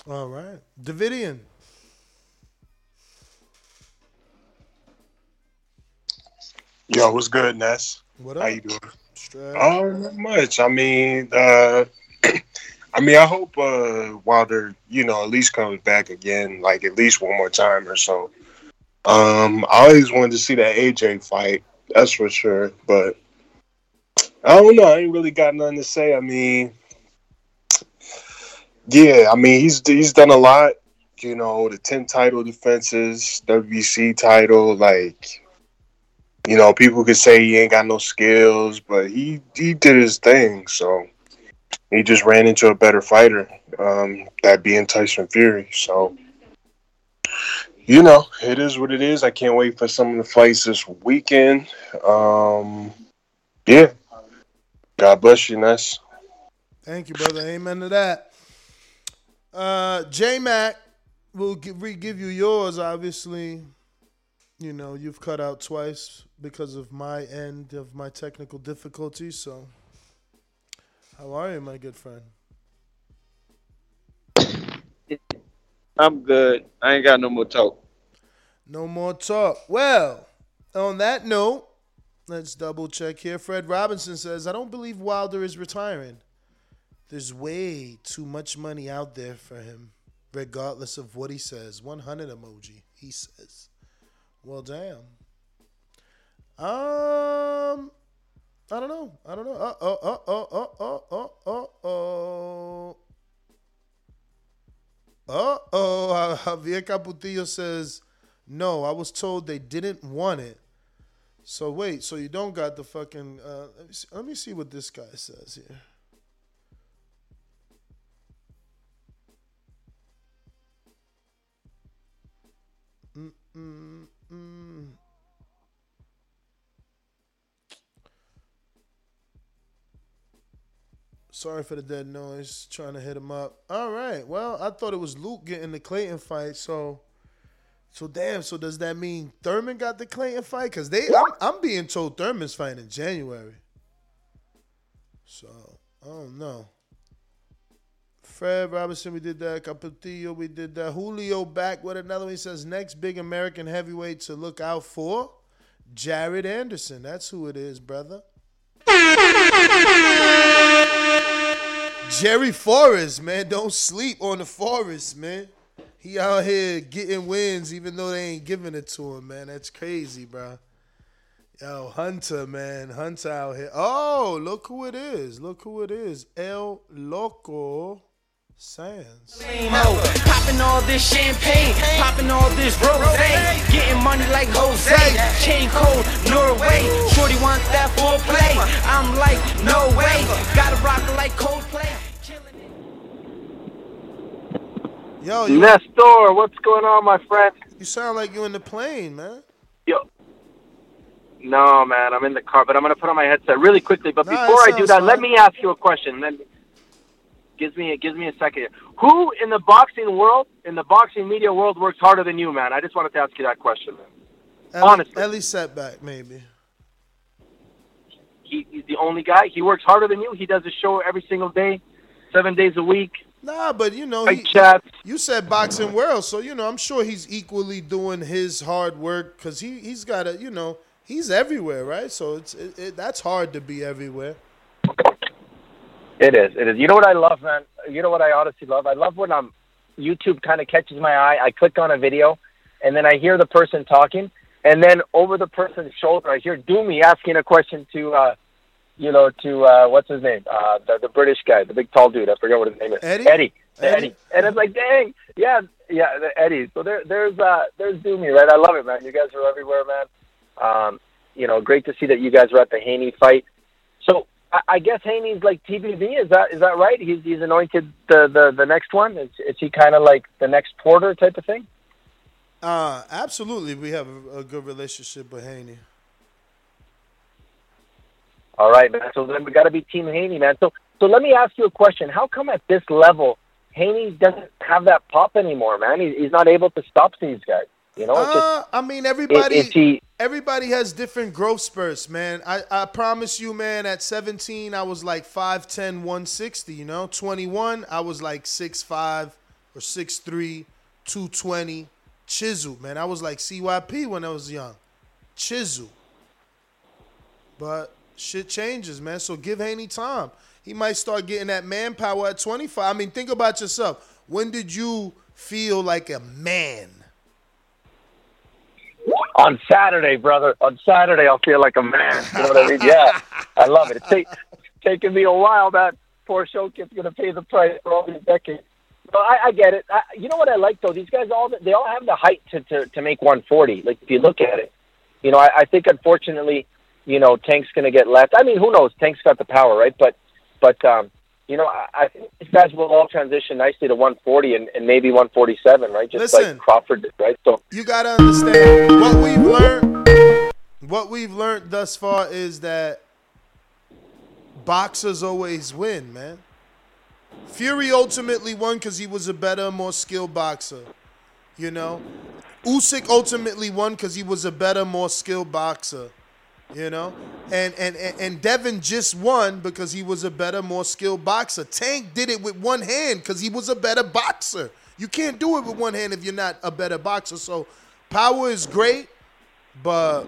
All right. Davidian. Yo, what's good, Ness? What up? How you doing? Straight. Oh, not much. I mean, uh, I mean, I hope uh, Wilder, you know, at least comes back again, like at least one more time or so. Um, I always wanted to see that AJ fight, that's for sure. But I don't know. I ain't really got nothing to say. I mean, yeah, I mean, he's he's done a lot. You know, the ten title defenses, WBC title, like you know, people could say he ain't got no skills, but he he did his thing. So he just ran into a better fighter, um, that being Tyson Fury. So you know, it is what it is. I can't wait for some of the fights this weekend. Um, yeah, God bless you, Ness. Thank you, brother. Amen to that. Uh, J Mac we'll give, re-give you yours. Obviously, you know you've cut out twice because of my end of my technical difficulties. So, how are you, my good friend? I'm good. I ain't got no more talk. No more talk. Well, on that note, let's double check here. Fred Robinson says, I don't believe Wilder is retiring. There's way too much money out there for him, regardless of what he says. 100 emoji, he says. Well, damn. Um, I don't know. I don't know. Uh oh, uh oh, uh oh, uh oh, uh oh. Uh oh. Javier Capetillo says, no, I was told they didn't want it. So wait, so you don't got the fucking. Uh, let, me see, let me see what this guy says here. Mm-mm-mm. Sorry for the dead noise. Trying to hit him up. All right. Well, I thought it was Luke getting the Clayton fight. So, so damn. So does that mean Thurman got the Clayton fight? Cause they, I'm, I'm being told Thurman's fighting in January. So I don't know. Fred Robinson, we did that. Capetillo, we did that. Julio back with another one. He says next big American heavyweight to look out for. Jared Anderson. That's who it is, brother. Jerry Forrest, man, don't sleep on the Forest, man. He out here getting wins even though they ain't giving it to him, man. That's crazy, bro. Yo, Hunter, man. Hunter out here. Oh, look who it is. Look who it is. El Loco Sands. Popping all this champagne, popping all this rose, getting money like Jose. Chain cold, Norway. Shorty that full play. I'm like, no way. Gotta rock like Coldplay. Yo, you, Nestor, what's going on, my friend? you sound like you in the plane, man. Yo. No, man, I'm in the car, but I'm gonna put on my headset really quickly. But Nah, before I do that, let me ask you a question. Then gives me gives me a second. here. Who in the boxing world, in the boxing media world, works harder than you, man? I just wanted to ask you that question. Man. Elie, Honestly. Elie Seckbach, maybe. He, he's the only guy. He works harder than you. He does a show every single day, seven days a week. Nah, but you know, he, you said boxing world, so you know, I'm sure he's equally doing his hard work because he he's got a, you know, he's everywhere, right? So it's it, it, that's hard to be everywhere. It is. It is. You know what I love, man? You know what I honestly love? I love when I'm YouTube kind of catches my eye. I click on a video, and then I hear the person talking, and then over the person's shoulder, I hear Doomy asking a question to, uh, you know, to uh, what's his name? Uh, the, the British guy, the big tall dude. I forget what his name is. Eddie? Eddie. Eddie? Eddie. And it's like, dang, yeah, yeah, Eddie. So there, there's, uh, there's Doomy, right? I love it, man. You guys are everywhere, man. Um, you know, great to see that you guys were at the Haney fight. So I, I guess Haney's like TBV. Is that is that right? He's he's anointed the the, the next one. Is, is he kind of like the next Porter type of thing? Uh, absolutely, we have a, a good relationship with Haney. All right, man. So then we got to be Team Haney, man. So so let me ask you a question. How come at this level Haney doesn't have that pop anymore, man? He, he's not able to stop these guys. You know, just Uh, I mean, everybody, is he- everybody has different growth spurts, man. I, I promise you, man. At 17, I was like 5'10", 160. You know, 21, I was like 6'5", or 6'3", 220. Chisel, man. I was like CYP when I was young. Chisel. But shit changes, man. So give Haney time. He might start getting that manpower at 25. I mean, think about yourself. When did you feel like a man? on Saturday, brother. On Saturday, I'll feel like a man. You know what I mean? Yeah, I love it. It's take, taking me a while. That poor show kid's gonna pay the price for all these decades. But I, I get it. I, you know what I like though? These guys all they all have the height to to, to make 140. Like if you look at it, you know, I, I think unfortunately, you know, Tank's gonna get left. I mean, who knows? Tank's got the power, right? But but um, you know, I, I think these guys will all transition nicely to 140 and, and maybe 147, right? Just Listen. like Crawford did, right? So you gotta understand what we've learned. What we've learned thus far is that boxers always win, man. Fury ultimately won because he was a better, more skilled boxer. You know, Usyk ultimately won because he was a better, more skilled boxer. You know, and and and Devin just won because he was a better, more skilled boxer. Tank did it with one hand because he was a better boxer. You can't do it with one hand if you're not a better boxer. So power is great, but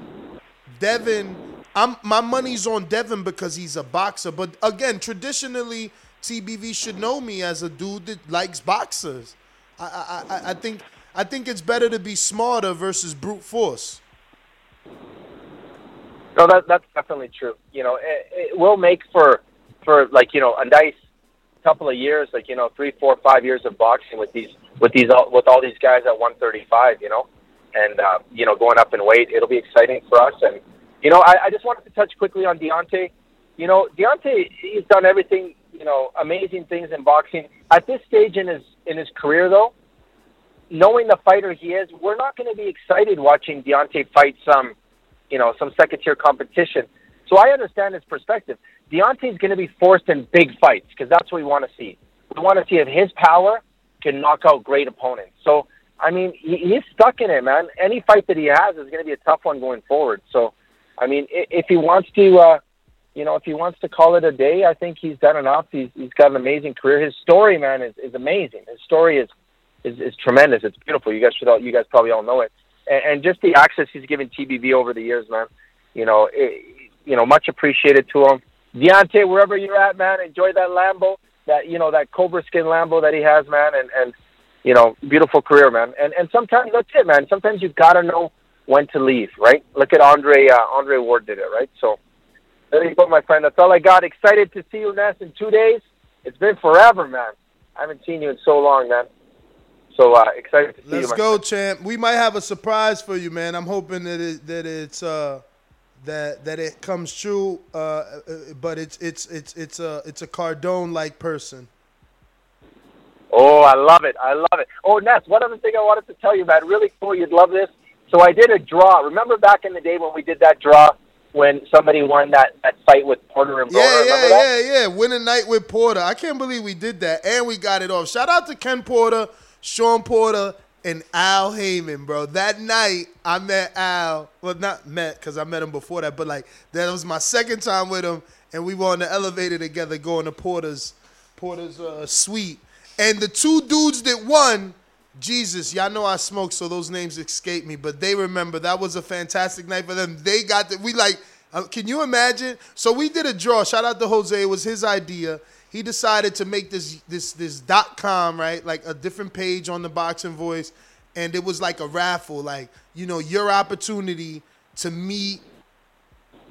Devin, I'm my money's on Devin because he's a boxer. But again, traditionally, TBV should know me as a dude that likes boxers. I I, I, I think I think it's better to be smarter versus brute force. No, that that's definitely true. You know, it, it will make for for like you know a nice couple of years, like you know three, four, five years of boxing with these with these all, with all these guys at 135. You know, and uh, you know going up in weight, it'll be exciting for us. And you know, I, I just wanted to touch quickly on Deontay. You know, Deontay, he's done everything. You know, amazing things in boxing. At this stage in his in his career, though, knowing the fighter he is, we're not going to be excited watching Deontay fight some you know, some second tier competition. So I understand his perspective. Deontay's going to be forced in big fights because that's what we want to see. We want to see if his power can knock out great opponents. So, I mean, he, he's stuck in it, man. Any fight that he has is going to be a tough one going forward. So, I mean, i- if he wants to, uh, you know, if he wants to call it a day, I think he's done enough. He's he's got an amazing career. His story, man, is, is amazing. His story is, is is tremendous. It's beautiful. You guys should all, you guys probably all know it. And, and just the access he's given TBV over the years, man. You know, it, you know, much appreciated to him. Deontay, wherever you're at, man, enjoy that Lambo, that you know, that Cobra skin Lambo that he has, man, and and you know, beautiful career, man. And and sometimes that's it, man. Sometimes you gotta know when to leave, right? Look at Andre uh, Andre Ward did it, right? So there you go, my friend. That's all I got. Excited to see you, Ness, in two days. It's been forever, man. I haven't seen you in so long, man. So uh, excited to see Let's you. my go, champ. We might have a surprise for you, man. I'm hoping that it that it's uh that that it comes true. Uh, uh, but it's it's it's it's a it's a Cardone like person. Oh, I love it. I love it. Oh, Ness, one other thing I wanted to tell you, man. Really cool. You'd love this. So I did a draw. Remember back in the day when we did that draw when somebody won that, that fight with Porter and Broner? Yeah, yeah, yeah, yeah. Win a night with Porter. I can't believe we did that, and we got it off. Shout out to Ken Porter, Sean Porter, and Al Haymon, bro. That night I met Al. Well, not met because I met him before that, but like that was my second time with him, and we were on the elevator together going to Porter's Porter's uh, suite. And the two dudes that won, Jesus, y'all know I smoke, so those names escape me, but they remember that was a fantastic night for them. They got the, we like, uh, can you imagine? So we did a draw. Shout out to Jose. It was his idea. He decided to make this this this dot com right, like a different page on the Boxing Voice, and it was like a raffle, like you know your opportunity to meet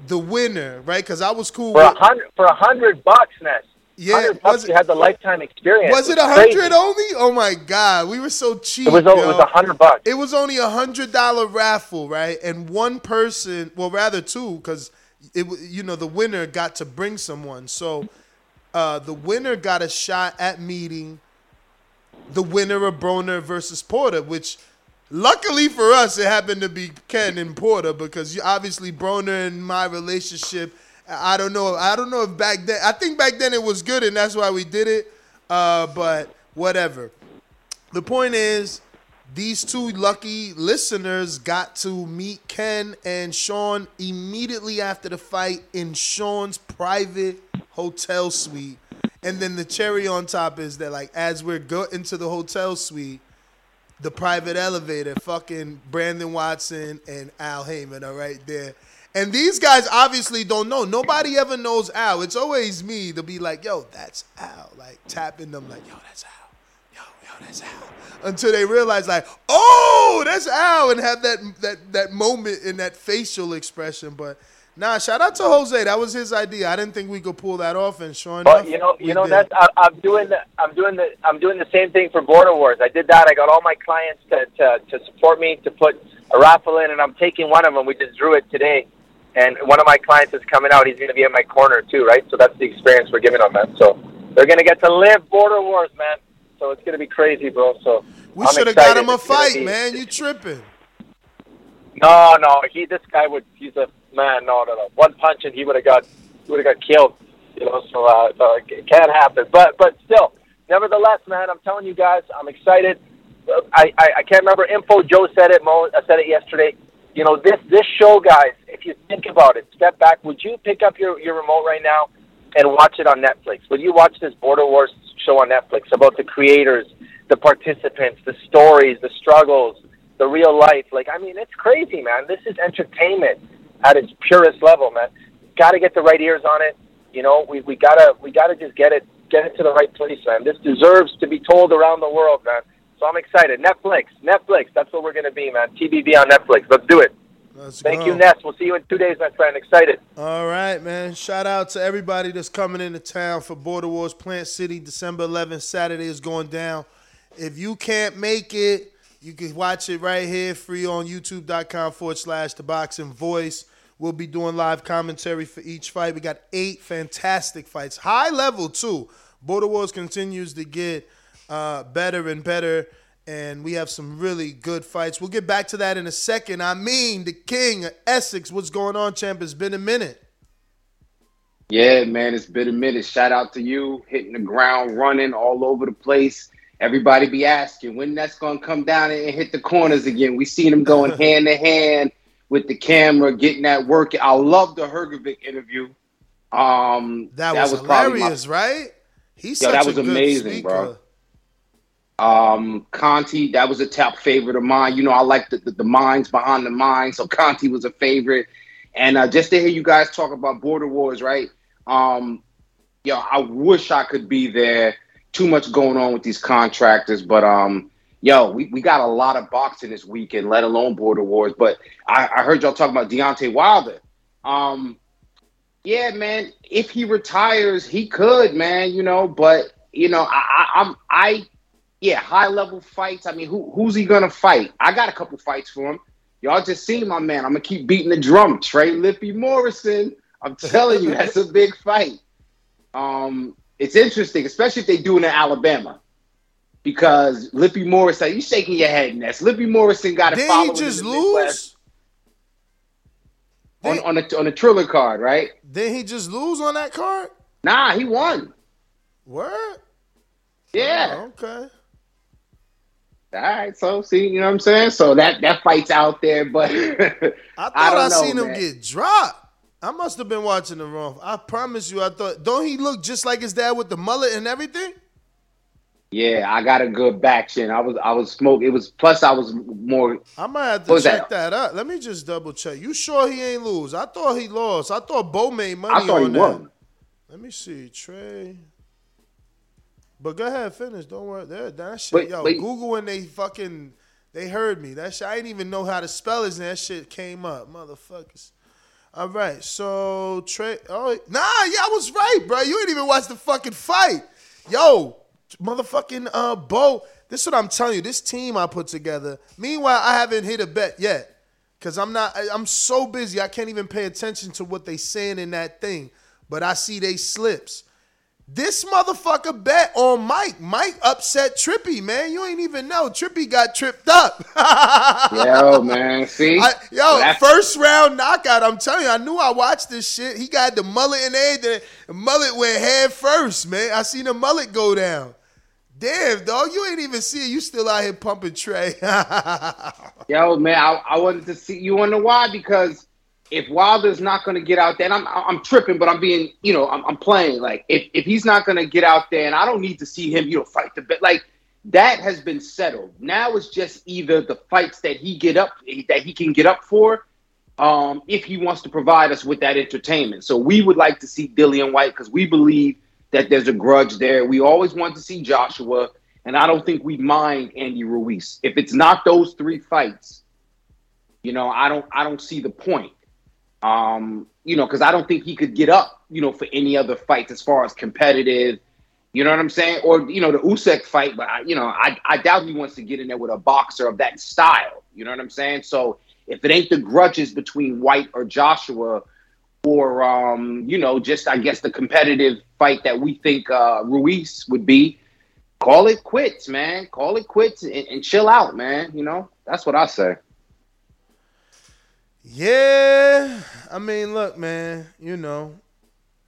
the winner, right? Because I was cool For a hundred for a hundred bucks, Ness. Yeah, was bucks. You had the lifetime experience. Was it a hundred only? Oh my god, we were so cheap. It was. It was a hundred bucks. It was only a hundred dollar raffle, right? And one person, well, rather two, because it, you know, the winner got to bring someone. So, uh, the winner got a shot at meeting the winner of Broner versus Porter, which. Luckily for us, it happened to be Ken and Porter because you, obviously Broner and my relationship. I don't know. I don't know if back then. I think back then it was good, and that's why we did it. Uh, but whatever. The point is, these two lucky listeners got to meet Ken and Sean immediately after the fight in Sean's private hotel suite. And then the cherry on top is that, like, as we're go into the hotel suite, the private elevator, fucking Brandon Watson and Al Haymon are right there. And these guys obviously don't know. Nobody ever knows Al. It's always me to be like, yo, that's Al. Like tapping them like, yo, that's Al. Yo, yo, that's Al. Until they realize like, oh, that's Al, and have that that that moment in that facial expression. But nah, shout out to Jose. That was his idea. I didn't think we could pull that off, and sure enough, But you know, you know did. that's I, I'm doing the I'm doing the I'm doing the same thing for Border Wars. I did that. I got all my clients to to, to support me to put a raffle in, and I'm taking one of them. We just drew it today, and one of my clients is coming out. He's going to be in my corner too, right? So that's the experience we're giving them, man. So they're going to get to live Border Wars, man. So it's going to be crazy, bro. So we should have got him a fight, be- man. You tripping? No, no, he this guy would he's a man. No, no, no. One punch and he would have got he would have got killed. You know, so uh, it can't happen. But but still, nevertheless, man, I'm telling you guys, I'm excited. Uh, I, I I can't remember info. Joe said it. Mo I said it yesterday. You know this this show, guys. If you think about it, step back. Would you pick up your your remote right now and watch it on Netflix? Would you watch this Border Wars show on Netflix about the creators, the participants, the stories, the struggles, the real life? Like, I mean, it's crazy, man. This is entertainment at its purest level, man. Got to get the right ears on it. You know, we we gotta we gotta just get it get it to the right place, man. This deserves to be told around the world, man. So I'm excited. Netflix, Netflix. That's what we're gonna be, man. TBV on Netflix. Let's do it. Let's Thank go. you, Ness. We'll see you in two days, my friend. Excited. All right, man. Shout out to everybody that's coming into town for Border Wars Plant City, December 11th. Saturday is going down. If you can't make it, you can watch it right here, free on youtube.com forward slash the boxing voice. We'll be doing live commentary for each fight. We got eight fantastic fights, high level too. Border Wars continues to get uh, better and better, and we have some really good fights. We'll get back to that in a second. I mean, the king of Essex. What's going on, champ? It's been a minute. Yeah, man, it's been a minute. Shout out to you, hitting the ground running all over the place. Everybody be asking when that's gonna come down and hit the corners again. We seen him going hand to hand with the camera, getting that work. I love the Hrgovic interview. Um, That, was, probably my- hilarious, right? He's Yo, such that a was good amazing, speaker. bro. Um, Conti, that was a top favorite of mine. You know, I like the, the, the minds behind the minds, so Conti was a favorite. And uh, just to hear you guys talk about border wars, right? Um, yo, I wish I could be there. Too much going on with these contractors, but um, yo, we, we got a lot of boxing this weekend, let alone border wars. But I, I heard y'all talking about Deontay Wilder. Um, yeah, man, if he retires, he could, man. You know, but you know, I, I I'm I yeah, high level fights. I mean, who who's he gonna fight? I got a couple fights for him. Y'all just seen my man. I'm gonna keep beating the drum. Trey Lippe Morrison. I'm telling you, that's a big fight. Um, it's interesting, especially if they do it in Alabama. Because Lippe Morrison, you shaking your head, Ness. Lippe Morrison got Did follow he him in just lose? On on a on a Triller card, right? Did he just lose on that card? Nah, he won. What? Yeah. Oh, okay. All right, so see, you know what I'm saying? So that that fight's out there, but I thought I I, don't know, seen him man. get dropped. I must have been watching the wrong. I promise you, I thought. Don't he look just like his dad with the mullet and everything? Yeah, I got a good back chin. I was I was smoke. It was plus I was more. I might have to check that? that? out. Let me just double check. You sure he ain't lose? I thought he lost. I thought Bo made money I thought he on that. won. Let me see, Trey. But go ahead, finish. Don't worry. That, that shit, Wait, yo, wait. Google when they fucking they heard me. That shit, I didn't even know how to spell his. name. That shit came up, motherfuckers. All right, so Trey. Oh, nah, yeah, I was right, bro. You ain't even watch the fucking fight, yo, motherfucking uh, Bo. This is what I'm telling you. This team I put together. Meanwhile, I haven't hit a bet yet, cause I'm not. I- I'm so busy. I can't even pay attention to what they saying in that thing. But I see they slips. This motherfucker bet on Mike. Mike upset Trippy, man. You ain't even know. Trippy got tripped up. Yo, man, see, I, yo, That's- first round knockout. I'm telling you, I knew I watched this shit. He got the mullet and everything. The mullet went head first, man. I seen the mullet go down. Damn, dog, you ain't even see it. You still out here pumping Trey. Yo, man, I, I wanted to see you. Wonder why? Because if Wilder's not going to get out there, and I'm I'm tripping, but I'm being, you know, I'm, I'm playing. Like if if he's not going to get out there, and I don't need to see him, you know, fight the bet. Like that has been settled. Now it's just either the fights that he get up that he can get up for, um, if he wants to provide us with that entertainment. So we would like to see Dillian Whyte because we believe that there's a grudge there. We always want to see Joshua, and I don't think we mind Andy Ruiz. If it's not those three fights, you know, I don't I don't see the point. Um, you know, because I don't think he could get up, you know, for any other fights as far as competitive. You know what I'm saying? Or you know, the Usyk fight, but I, you know, I I doubt he wants to get in there with a boxer of that style. You know what I'm saying? So if it ain't the grudges between Whyte or Joshua, or um, you know, just I guess the competitive fight that we think uh, Ruiz would be, call it quits, man. Call it quits and, and chill out, man. You know, that's what I say. Yeah, I mean, look, man. You know,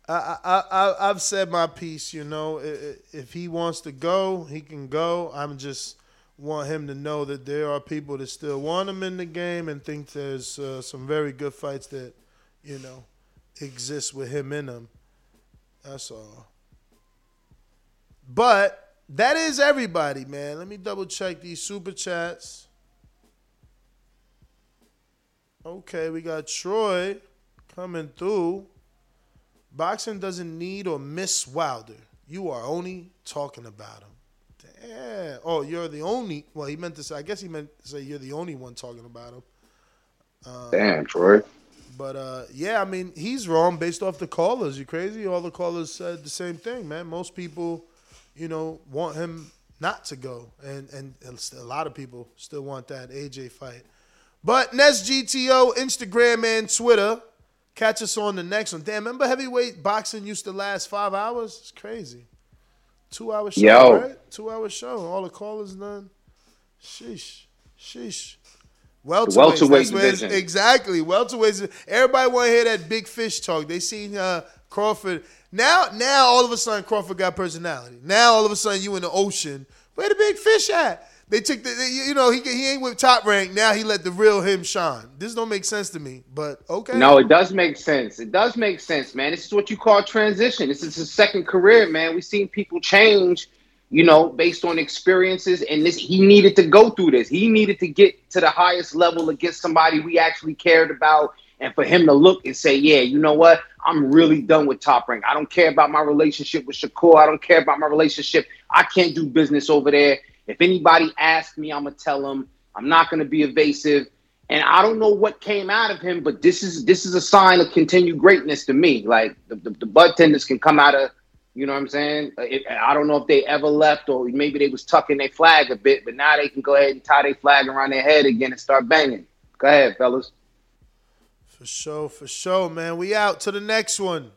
I I I I've said my piece. You know, if he wants to go, he can go. I'm just want him to know that there are people that still want him in the game and think there's uh, some very good fights that you know exist with him in them. That's all. But that is everybody, man. Let me double check these super chats. Okay, we got Troy coming through. Boxing doesn't need or miss Wilder. You are only talking about him. Damn. Oh, you're the only. Well, he meant to say. I guess he meant to say you're the only one talking about him. Uh, Damn, Troy. But uh, yeah, I mean, he's wrong based off the callers. You crazy? All the callers said the same thing, man. Most people, you know, want him not to go, and and a lot of people still want that AJ fight. But Nest GTO, Instagram and Twitter. Catch us on the next one. Damn, remember heavyweight boxing used to last five hours? It's crazy. Two hour show, Yo. right? Two hour show. All the callers done. Sheesh. Sheesh. Welterweights. welterweight division. Exactly. Welterweights. Everybody want to hear that big fish talk. They seen uh, Crawford. Now, now all of a sudden Crawford got personality. Now all of a sudden you in the ocean. Where the big fish at? They took the, they- you know, he he ain't with top rank. Now he let the real him shine. This don't make sense to me, but okay. No, it does make sense. It does make sense, man. This is what you call transition. This is his second career, man. We've seen people change you know, based on experiences. And this, he needed to go through this. He needed to get to the highest level against somebody we actually cared about. And for him to look and say, yeah, you know what? I'm really done with Top Rank. I don't care about my relationship with Shakur. I don't care about my relationship. I can't do business over there. If anybody asks me, I'm going to tell them. I'm not going to be evasive. And I don't know what came out of him, but this is this is a sign of continued greatness to me. Like the, the, the tenders can come out of, you know what I'm saying? It, I don't know if they ever left or maybe they was tucking their flag a bit, but now they can go ahead and tie their flag around their head again and start banging. Go ahead, fellas. For sure, for sure, man. We out to the next one.